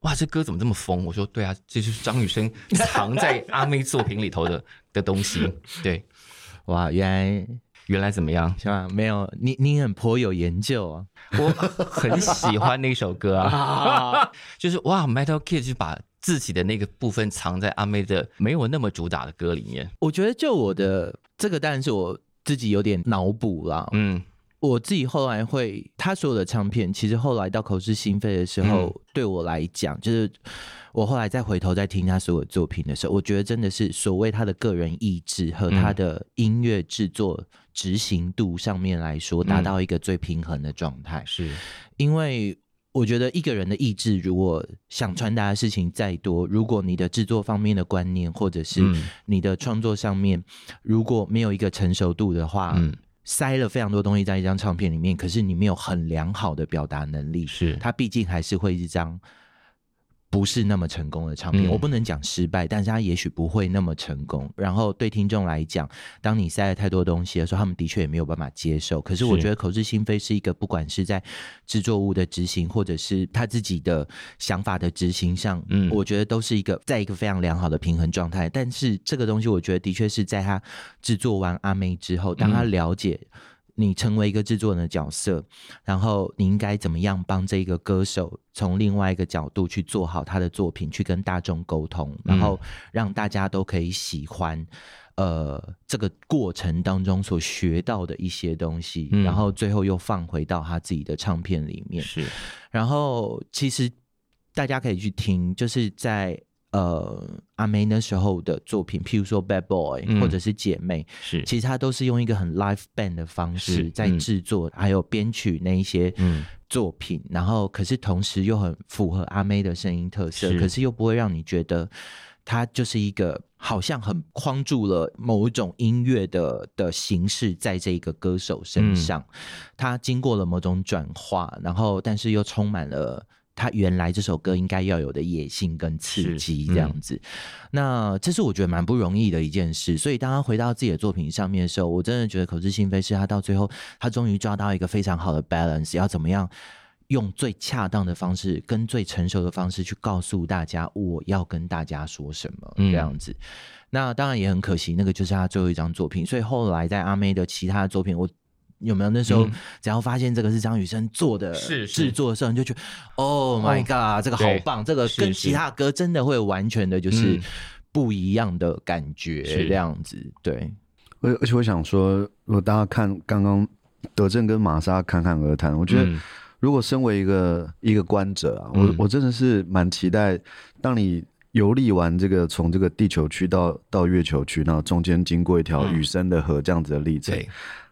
哇，这歌怎么这么疯？我说对啊，这就是张雨生藏在阿妹作品里头的的东西。对，哇，原来。原来怎么样？是吧？没有你，你很颇有研究啊！我很喜欢那首歌啊，就是哇，Metal Kid 就把自己的那个部分藏在阿妹的没有那么主打的歌里面。我觉得，就我的这个当然是我自己有点脑补啦。嗯，我自己后来会，他所有的唱片，其实后来到口是心非的时候，嗯、对我来讲，就是。我后来再回头再听他所有作品的时候，我觉得真的是所谓他的个人意志和他的音乐制作执行度上面来说，达到一个最平衡的状态。是因为我觉得一个人的意志，如果想传达的事情再多，如果你的制作方面的观念或者是你的创作上面如果没有一个成熟度的话，嗯，塞了非常多东西在一张唱片里面，可是你没有很良好的表达能力，是它毕竟还是会一张。不是那么成功的唱片，嗯、我不能讲失败，但是他也许不会那么成功。然后对听众来讲，当你塞了太多东西的时候，他们的确也没有办法接受。可是我觉得口是心非是一个，不管是在制作物的执行，或者是他自己的想法的执行上，嗯，我觉得都是一个在一个非常良好的平衡状态。但是这个东西，我觉得的确是在他制作完阿妹之后，当他了解。嗯你成为一个制作人的角色，然后你应该怎么样帮这个歌手从另外一个角度去做好他的作品，去跟大众沟通，然后让大家都可以喜欢，呃，这个过程当中所学到的一些东西，然后最后又放回到他自己的唱片里面。是，然后其实大家可以去听，就是在。呃，阿妹那时候的作品，譬如说《Bad Boy》或者是《姐妹》，是。其实他都是用一个很 live band 的方式在制作，还有编曲那一些，作品，然后可是同时又很符合阿妹的声音特色，是。可是又不会让你觉得它就是一个好像很框住了某一种音乐的的形式在这个歌手身上，嗯、它经过了某种转化，然后但是又充满了。他原来这首歌应该要有的野性跟刺激，这样子，嗯、那这是我觉得蛮不容易的一件事。所以当他回到自己的作品上面的时候，我真的觉得口是心非是他到最后，他终于抓到一个非常好的 balance，要怎么样用最恰当的方式，跟最成熟的方式去告诉大家我要跟大家说什么这样子。嗯、那当然也很可惜，那个就是他最后一张作品。所以后来在阿妹的其他的作品，我。有没有？那时候，只要发现这个是张雨生做的制作的时候，你就觉得，Oh my God，这个好棒，这个跟其他歌真的会完全的就是不一样的感觉，这样子。对，而而且我想说，如果大家看刚刚德政跟玛莎侃侃而谈，我觉得如果身为一个一个观者啊，我我真的是蛮期待，当你游历完这个从这个地球区到到月球区，然后中间经过一条雨生的河这样子的历程。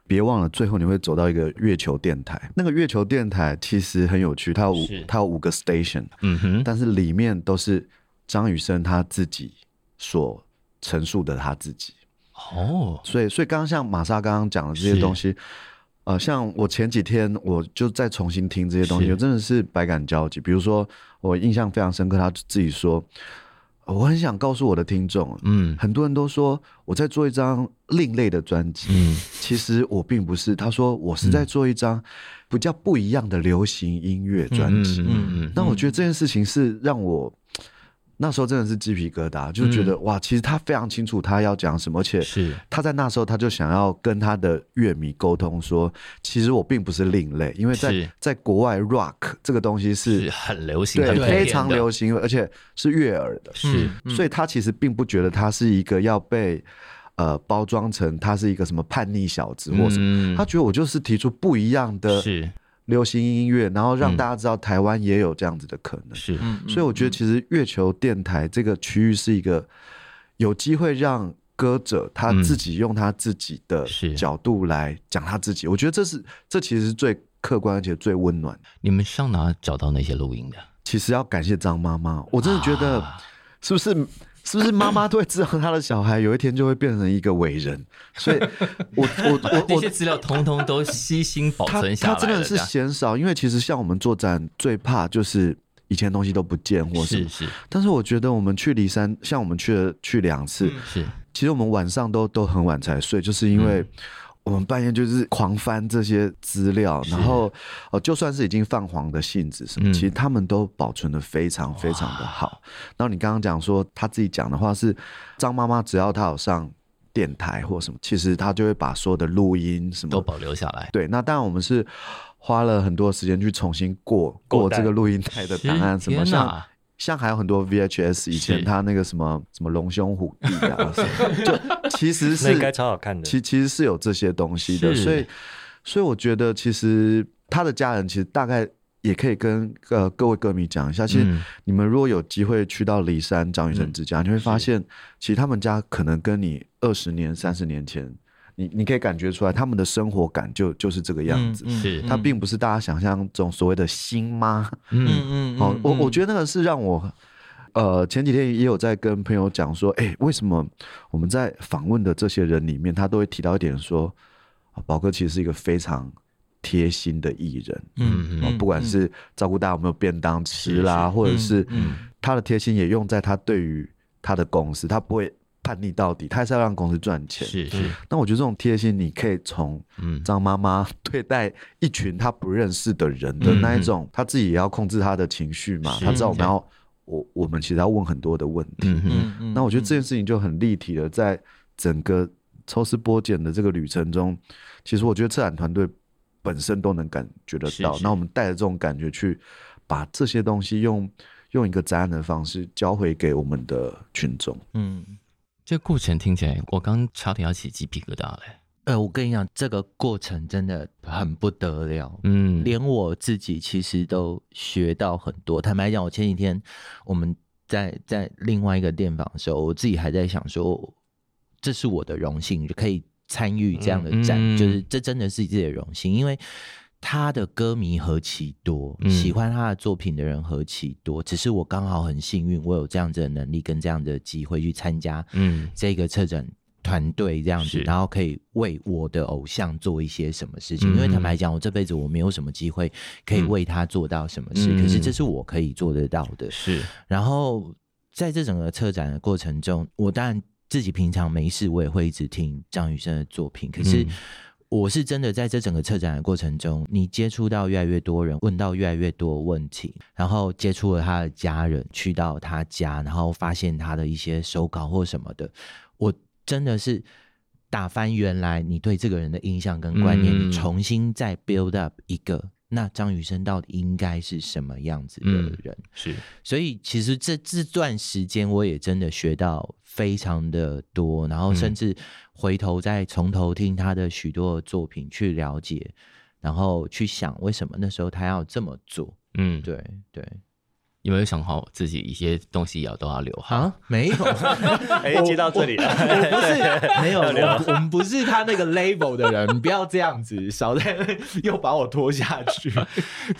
别忘了，最后你会走到一个月球电台。那个月球电台其实很有趣，它有五，它有五个 station，嗯哼，但是里面都是张雨生他自己所陈述的他自己。哦，所以，所以刚刚像玛莎刚刚讲的这些东西，呃，像我前几天我就再重新听这些东西，我真的是百感交集。比如说，我印象非常深刻，他自己说。我很想告诉我的听众，嗯，很多人都说我在做一张另类的专辑，嗯，其实我并不是。他说我是在做一张比较不一样的流行音乐专辑，嗯嗯嗯。那我觉得这件事情是让我。那时候真的是鸡皮疙瘩，就觉得、嗯、哇，其实他非常清楚他要讲什么，而且是。他在那时候他就想要跟他的乐迷沟通说，其实我并不是另类，因为在是。在国外 rock 这个东西是，是很流行，对，非常流行，而且是悦耳的，是，所以他其实并不觉得他是一个要被呃包装成他是一个什么叛逆小子或什么，嗯、他觉得我就是提出不一样的。是。流行音乐，然后让大家知道台湾也有这样子的可能。是，所以我觉得其实月球电台这个区域是一个有机会让歌者他自己用他自己的角度来讲他自己。我觉得这是这其实是最客观而且最温暖。你们上哪找到那些录音的？其实要感谢张妈妈，我真的觉得是不是？是不是妈妈都会知道他的小孩有一天就会变成一个伟人？所以我，我我 我这些资料通通都悉心保存下来。他真的是嫌少，因为其实像我们做展最怕就是以前东西都不见，或是是。但是我觉得我们去骊山，像我们去了去两次，是。其实我们晚上都都很晚才睡，就是因为。我们半夜就是狂翻这些资料，然后哦，就算是已经泛黄的信纸什么，其实他们都保存的非常非常的好。然后你刚刚讲说他自己讲的话是张妈妈，只要他有上电台或什么，其实他就会把所有的录音什么都保留下来。对，那当然我们是花了很多时间去重新过过这个录音带的档案，什么像。像还有很多 VHS，以前他那个什么什么龙兄虎弟啊，就 其实是应该超好看的。其其实是有这些东西的，所以所以我觉得其实他的家人其实大概也可以跟呃各位歌迷讲一下，其实你们如果有机会去到骊山张雨生之家，你会发现其实他们家可能跟你二十年、三十年前。你你可以感觉出来，他们的生活感就就是这个样子，是。他并不是大家想象中所谓的新妈，嗯嗯，哦，我我觉得那个是让我，呃，前几天也有在跟朋友讲说，哎，为什么我们在访问的这些人里面，他都会提到一点说，宝哥其实是一个非常贴心的艺人，嗯嗯，不管是照顾大家有没有便当吃啦，或者是他的贴心也用在他对于他的公司，他不会。叛逆到底，他还是要让公司赚钱。是是。那我觉得这种贴心，你可以从张妈妈对待一群他不认识的人的那一种，他自己也要控制他的情绪嘛。他知道我们要，我我们其实要问很多的问题。嗯嗯。那我觉得这件事情就很立体的，在整个抽丝剥茧的这个旅程中，其实我觉得策展团队本身都能感觉得到。那我们带着这种感觉去把这些东西用用一个展览的方式交回给我们的群众。嗯。这个过程听起来，我刚差点要起鸡皮疙瘩嘞。呃，我跟你讲，这个过程真的很不得了。嗯，连我自己其实都学到很多。坦白讲，我前几天我们在在另外一个电访的时候，我自己还在想说，这是我的荣幸，就可以参与这样的展，嗯、就是这真的是自己的荣幸，因为。他的歌迷何其多，嗯、喜欢他的作品的人何其多。只是我刚好很幸运，我有这样子的能力跟这样的机会去参加，嗯，这个策展团队这样子，然后可以为我的偶像做一些什么事情。嗯、因为坦白讲，我这辈子我没有什么机会可以为他做到什么事，嗯、可是这是我可以做得到的。是，然后在这整个策展的过程中，我当然自己平常没事，我也会一直听张雨生的作品，可是。嗯我是真的在这整个策展的过程中，你接触到越来越多人，问到越来越多问题，然后接触了他的家人，去到他家，然后发现他的一些手稿或什么的，我真的是打翻原来你对这个人的印象跟观念，嗯、你重新再 build up 一个。那张雨生到底应该是什么样子的人？嗯、是，所以其实这这段时间我也真的学到非常的多，然后甚至回头再从头听他的许多作品去了解，然后去想为什么那时候他要这么做。嗯，对对。有没有想好自己一些东西要都要留好？啊，没有，哎，接到这里了，不是没有，我们不是他那个 label 的人，你 不要这样子，少在又把我拖下去。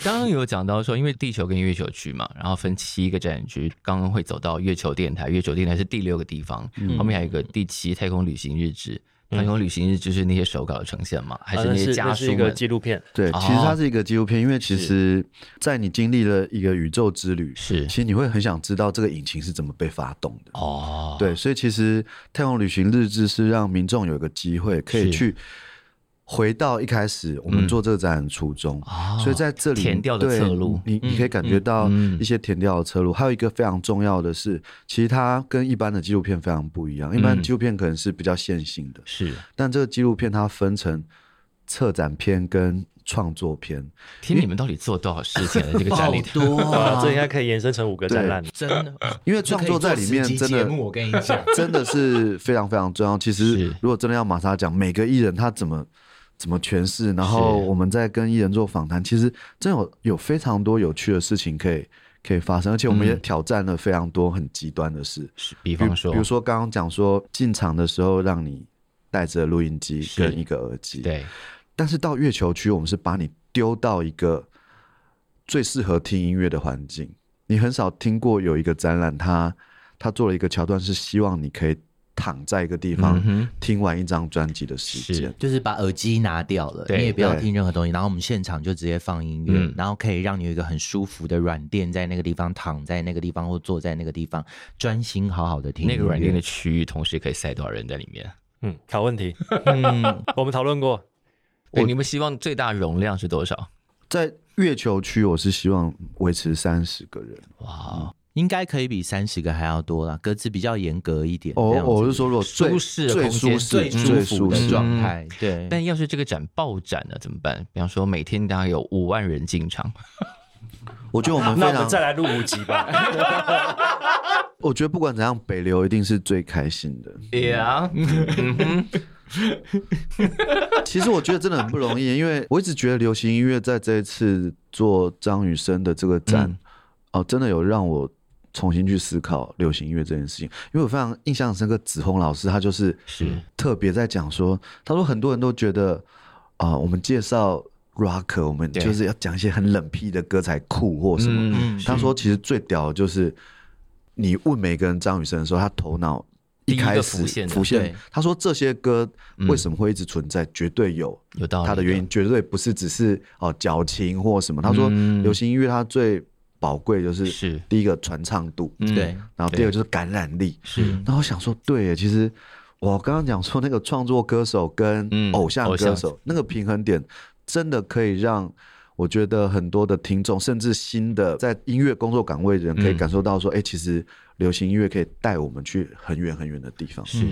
刚刚有讲到说，因为地球跟月球区嘛，然后分七个展区，刚刚会走到月球电台，月球电台是第六个地方，嗯、后面还有一个第七太空旅行日志。太空旅行日就是那些手稿的呈现吗？还是那些家书？是一个纪录片。对，其实它是一个纪录片，因为其实，在你经历了一个宇宙之旅，是，其实你会很想知道这个引擎是怎么被发动的。哦，对，所以其实太空旅行日志是让民众有一个机会可以去。回到一开始我们做这个展览初衷，嗯、所以在这里填掉的侧路，你你可以感觉到一些填掉的侧路。嗯嗯、还有一个非常重要的是，其实它跟一般的纪录片非常不一样。一般纪录片可能是比较线性的，是、嗯，但这个纪录片它分成策展片跟创作片。听你们到底做多少事情了？这个 展览多啊，这应该可以延伸成五个展览。真的，因为创作在里面真的，我跟你讲，真的是非常非常重要。其实，如果真的要马莎讲每个艺人他怎么。怎么诠释？然后我们在跟艺人做访谈，其实真有有非常多有趣的事情可以可以发生，而且我们也挑战了非常多很极端的事。是，比方说，比如说刚刚讲说进场的时候让你带着录音机跟一个耳机，对。但是到月球区，我们是把你丢到一个最适合听音乐的环境。你很少听过有一个展览，它它做了一个桥段，是希望你可以。躺在一个地方听完一张专辑的时间，就是把耳机拿掉了，你也不要听任何东西，然后我们现场就直接放音乐，然后可以让你有一个很舒服的软垫，在那个地方躺在那个地方或坐在那个地方，专心好好的听。那个软垫的区域同时可以塞多少人在里面？嗯，考问题。嗯，我们讨论过。对，你们希望最大容量是多少？在月球区，我是希望维持三十个人。哇。应该可以比三十个还要多啦，格子比较严格一点。哦，我是说，如果舒适最舒适、最舒服的状态，对。但要是这个展爆展了怎么办？比方说每天大概有五万人进场，我觉得我们 那我们再来录五集吧。我觉得不管怎样，北流一定是最开心的。对啊。其实我觉得真的很不容易，因为我一直觉得流行音乐在这一次做张雨生的这个展，嗯、哦，真的有让我。重新去思考流行音乐这件事情，因为我非常印象深刻，子红老师他就是是。特别在讲说，他说很多人都觉得啊、呃，我们介绍 rock，我们就是要讲一些很冷僻的歌才酷或什么。嗯、他说其实最屌的就是你问每个人张雨生的时候，他头脑一开始浮现，浮现，他说这些歌为什么会一直存在，绝对有有他的。原因，绝对不是只是哦矫情或什么。他说流行音乐它最宝贵就是是。第一个传唱度，对，然后第二个就是感染力，是。然后我想说，对，其实我刚刚讲说那个创作歌手跟偶像歌手那个平衡点，真的可以让我觉得很多的听众，甚至新的在音乐工作岗位的人，可以感受到说，哎，其实流行音乐可以带我们去很远很远的地方。是。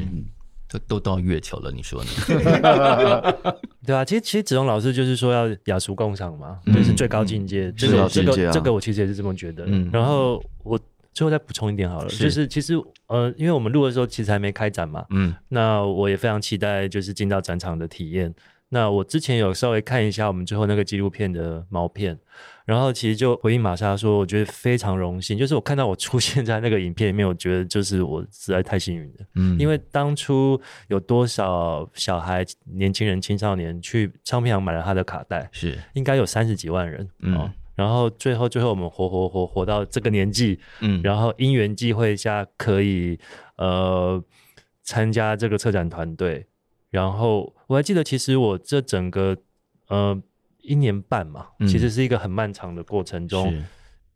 都都到月球了，你说呢？对啊，其实其实子龙老师就是说要雅俗共赏嘛，这、嗯、是最高境界。这个这个这个我其实也是这么觉得。嗯、然后我最后再补充一点好了，是就是其实呃，因为我们录的时候其实还没开展嘛，嗯，那我也非常期待就是进到展场的体验。那我之前有稍微看一下我们最后那个纪录片的毛片，然后其实就回应玛莎说，我觉得非常荣幸，就是我看到我出现在那个影片里面，我觉得就是我实在太幸运了。嗯，因为当初有多少小孩、年轻人、青少年去唱片行买了他的卡带，是应该有三十几万人。嗯、哦，然后最后最后我们活活活活到这个年纪，嗯，然后因缘际会下可以呃参加这个策展团队。然后我还记得，其实我这整个呃一年半嘛，嗯、其实是一个很漫长的过程中，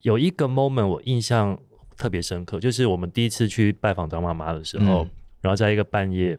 有一个 moment 我印象特别深刻，就是我们第一次去拜访张妈妈的时候，嗯、然后在一个半夜，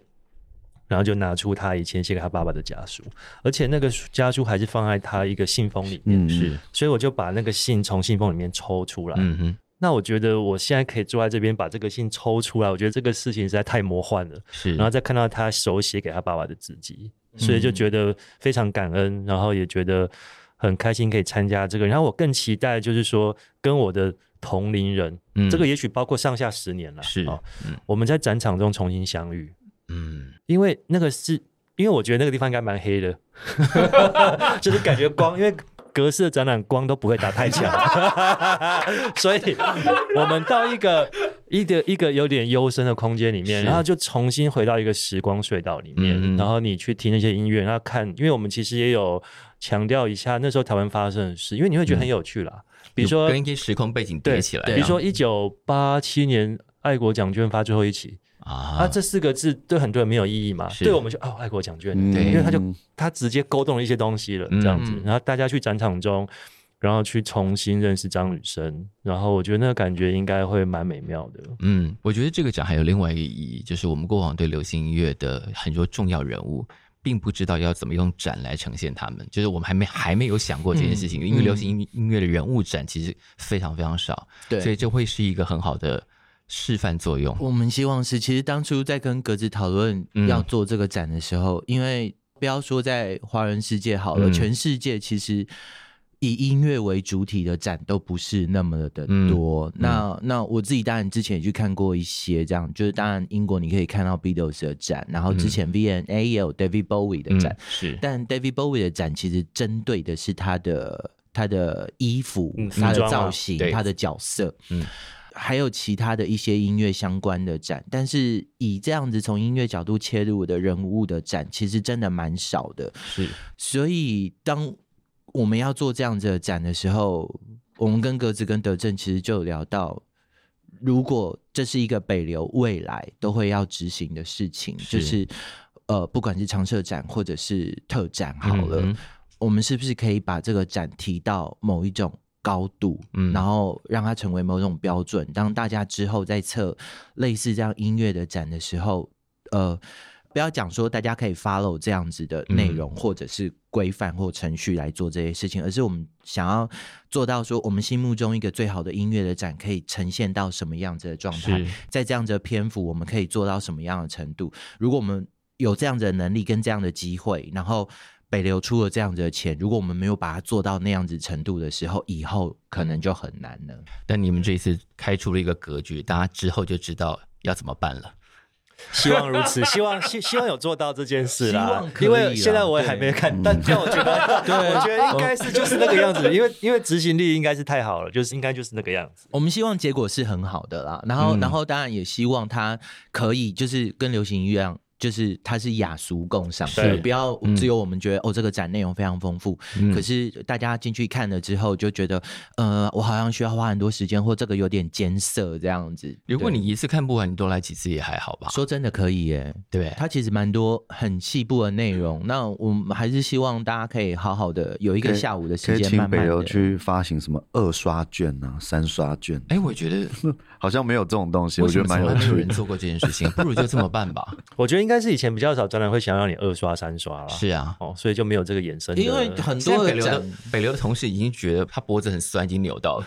然后就拿出他以前写给他爸爸的家书，而且那个家书还是放在他一个信封里面，是、嗯，所以我就把那个信从信封里面抽出来。嗯哼。那我觉得我现在可以坐在这边把这个信抽出来，我觉得这个事情实在太魔幻了。是，然后再看到他手写给他爸爸的字迹，所以就觉得非常感恩，然后也觉得很开心可以参加这个。然后我更期待就是说跟我的同龄人，嗯、这个也许包括上下十年了，是、哦嗯、我们在展场中重新相遇。嗯，因为那个是因为我觉得那个地方应该蛮黑的，就是感觉光因为。格式的展览光都不会打太强，所以我们到一个一个一个有点幽深的空间里面，然后就重新回到一个时光隧道里面，嗯嗯，然后你去听那些音乐，然后看，因为我们其实也有强调一下那时候台湾发生的事，因为你会觉得很有趣啦，嗯、比如说跟一些时空背景叠起来，比如说一九八七年爱国奖券发最后一期。啊，这四个字对很多人没有意义嘛？是对我们就哦，爱国奖券，对，因为他就他直接勾动了一些东西了，这样子。然后大家去展场中，然后去重新认识张雨生，然后我觉得那个感觉应该会蛮美妙的。嗯，我觉得这个奖还有另外一个意义，就是我们过往对流行音乐的很多重要人物，并不知道要怎么用展来呈现他们，就是我们还没还没有想过这件事情，因为流行音乐的人物展其实非常非常少，对，所以这会是一个很好的。示范作用，我们希望是，其实当初在跟格子讨论要做这个展的时候，嗯、因为不要说在华人世界好了，嗯、全世界其实以音乐为主体的展都不是那么的多。嗯、那那我自己当然之前也去看过一些，这样就是当然英国你可以看到 Beatles 的展，然后之前 V&A 也有 David Bowie 的展，嗯、是，但 David Bowie 的展其实针对的是他的他的衣服、嗯、他的造型、他的角色，嗯。还有其他的一些音乐相关的展，但是以这样子从音乐角度切入的人物的展，其实真的蛮少的。是，所以当我们要做这样子的展的时候，我们跟格子跟德正其实就有聊到，如果这是一个北流未来都会要执行的事情，是。就是呃，不管是常设展或者是特展，好了，嗯嗯我们是不是可以把这个展提到某一种高度，嗯，然后让它成为某种标准。当大家之后在测类似这样音乐的展的时候，呃，不要讲说大家可以 follow 这样子的内容，或者是规范或程序来做这些事情，而是我们想要做到说，我们心目中一个最好的音乐的展可以呈现到什么样子的状态，在这样子的篇幅，我们可以做到什么样的程度？如果我们有这样子的能力跟这样的机会，然后。北流出了这样子的钱，如果我们没有把它做到那样子程度的时候，以后可能就很难了。但你们这一次开出了一个格局，大家之后就知道要怎么办了。希望如此，希望希希望有做到这件事啦。因为现在我也还没看，但但我觉得，对，我觉得应该是就是那个样子，因为因为执行力应该是太好了，就是应该就是那个样子。我们希望结果是很好的啦，然后、嗯、然后当然也希望它可以就是跟流行一样。就是它是雅俗共赏，对，不要只有我们觉得、嗯、哦，这个展内容非常丰富，嗯、可是大家进去看了之后就觉得，呃，我好像需要花很多时间，或这个有点艰涩这样子。如果你一次看不完，你多来几次也还好吧？说真的可以耶，对，它其实蛮多很细部的内容。那我们还是希望大家可以好好的有一个下午的时间，慢慢去发行什么二刷卷啊、三刷券？哎，我觉得 好像没有这种东西，我觉得蛮有趣。没有人做过这件事情，不如就这么办吧？我觉得。应该是以前比较少，展览会想让你二刷三刷了。是啊，哦，所以就没有这个衍生。因为很多北流的北流的同事已经觉得他脖子很酸，已经扭到了。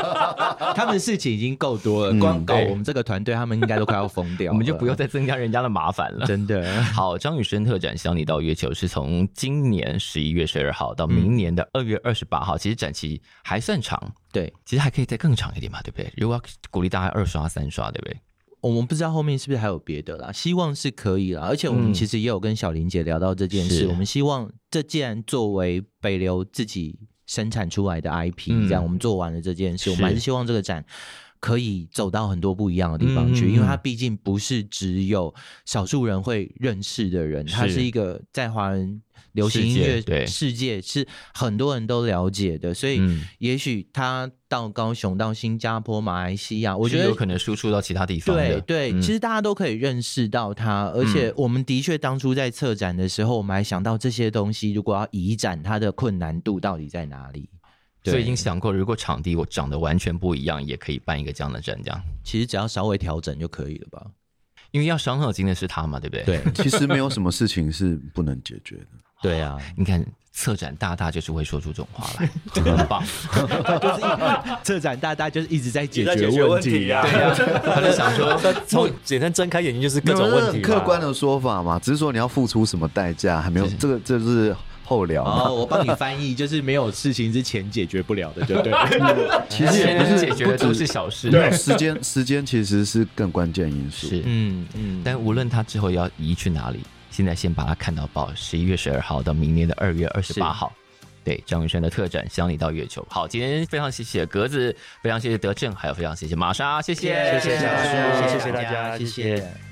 他们的事情已经够多了，光搞我们这个团队，他们应该都快要疯掉。我们就不用再增加人家的麻烦了。真的。好，张雨生特展《想你到月球》是从今年十一月十二号到明年的二月二十八号，其实展期还算长。对，其实还可以再更长一点嘛，对不对？如果要鼓励大家二刷三刷，对不对？我们不知道后面是不是还有别的啦，希望是可以啦。而且我们其实也有跟小林姐聊到这件事，嗯、我们希望这既然作为北流自己生产出来的 IP，、嗯、这样我们做完了这件事，我们还是希望这个展。可以走到很多不一样的地方去，嗯、因为他毕竟不是只有少数人会认识的人，是它是。一个在华人流行音乐世界是很多人都了解的，所以也许他到高雄、到新加坡、马来西亚，我觉得有可能输出到其他地方。对对，嗯、其实大家都可以认识到他，而且我们的确当初在策展的时候，我们还想到这些东西，如果要移展，它的困难度到底在哪里？所以已经想过，如果场地我长得完全不一样，也可以办一个这样的展，这样其实只要稍微调整就可以了吧？因为要伤脑筋的是他嘛，对不对？对，其实没有什么事情是不能解决的。对啊，你看策展大大就是会说出这种话来，很棒。策展大大就是一直在解决问题啊，对啊，他就想说，从简单睁开眼睛就是各种问题。客观的说法嘛，只是说你要付出什么代价，还没有这个，这是。后聊，我帮你翻译，就是没有事情之前解决不了的，对不对。其实也不是解决的都是小事，对，时间 时间其实是更关键因素。是，嗯嗯。但无论他之后要移去哪里，现在先把他看到报。十一月十二号到明年的二月二十八号，对张雨生的特展《想你到月球》。好，今天非常谢谢格子，非常谢谢德正，还有非常谢谢玛莎，谢谢谢谢小树，谢谢大家，谢谢。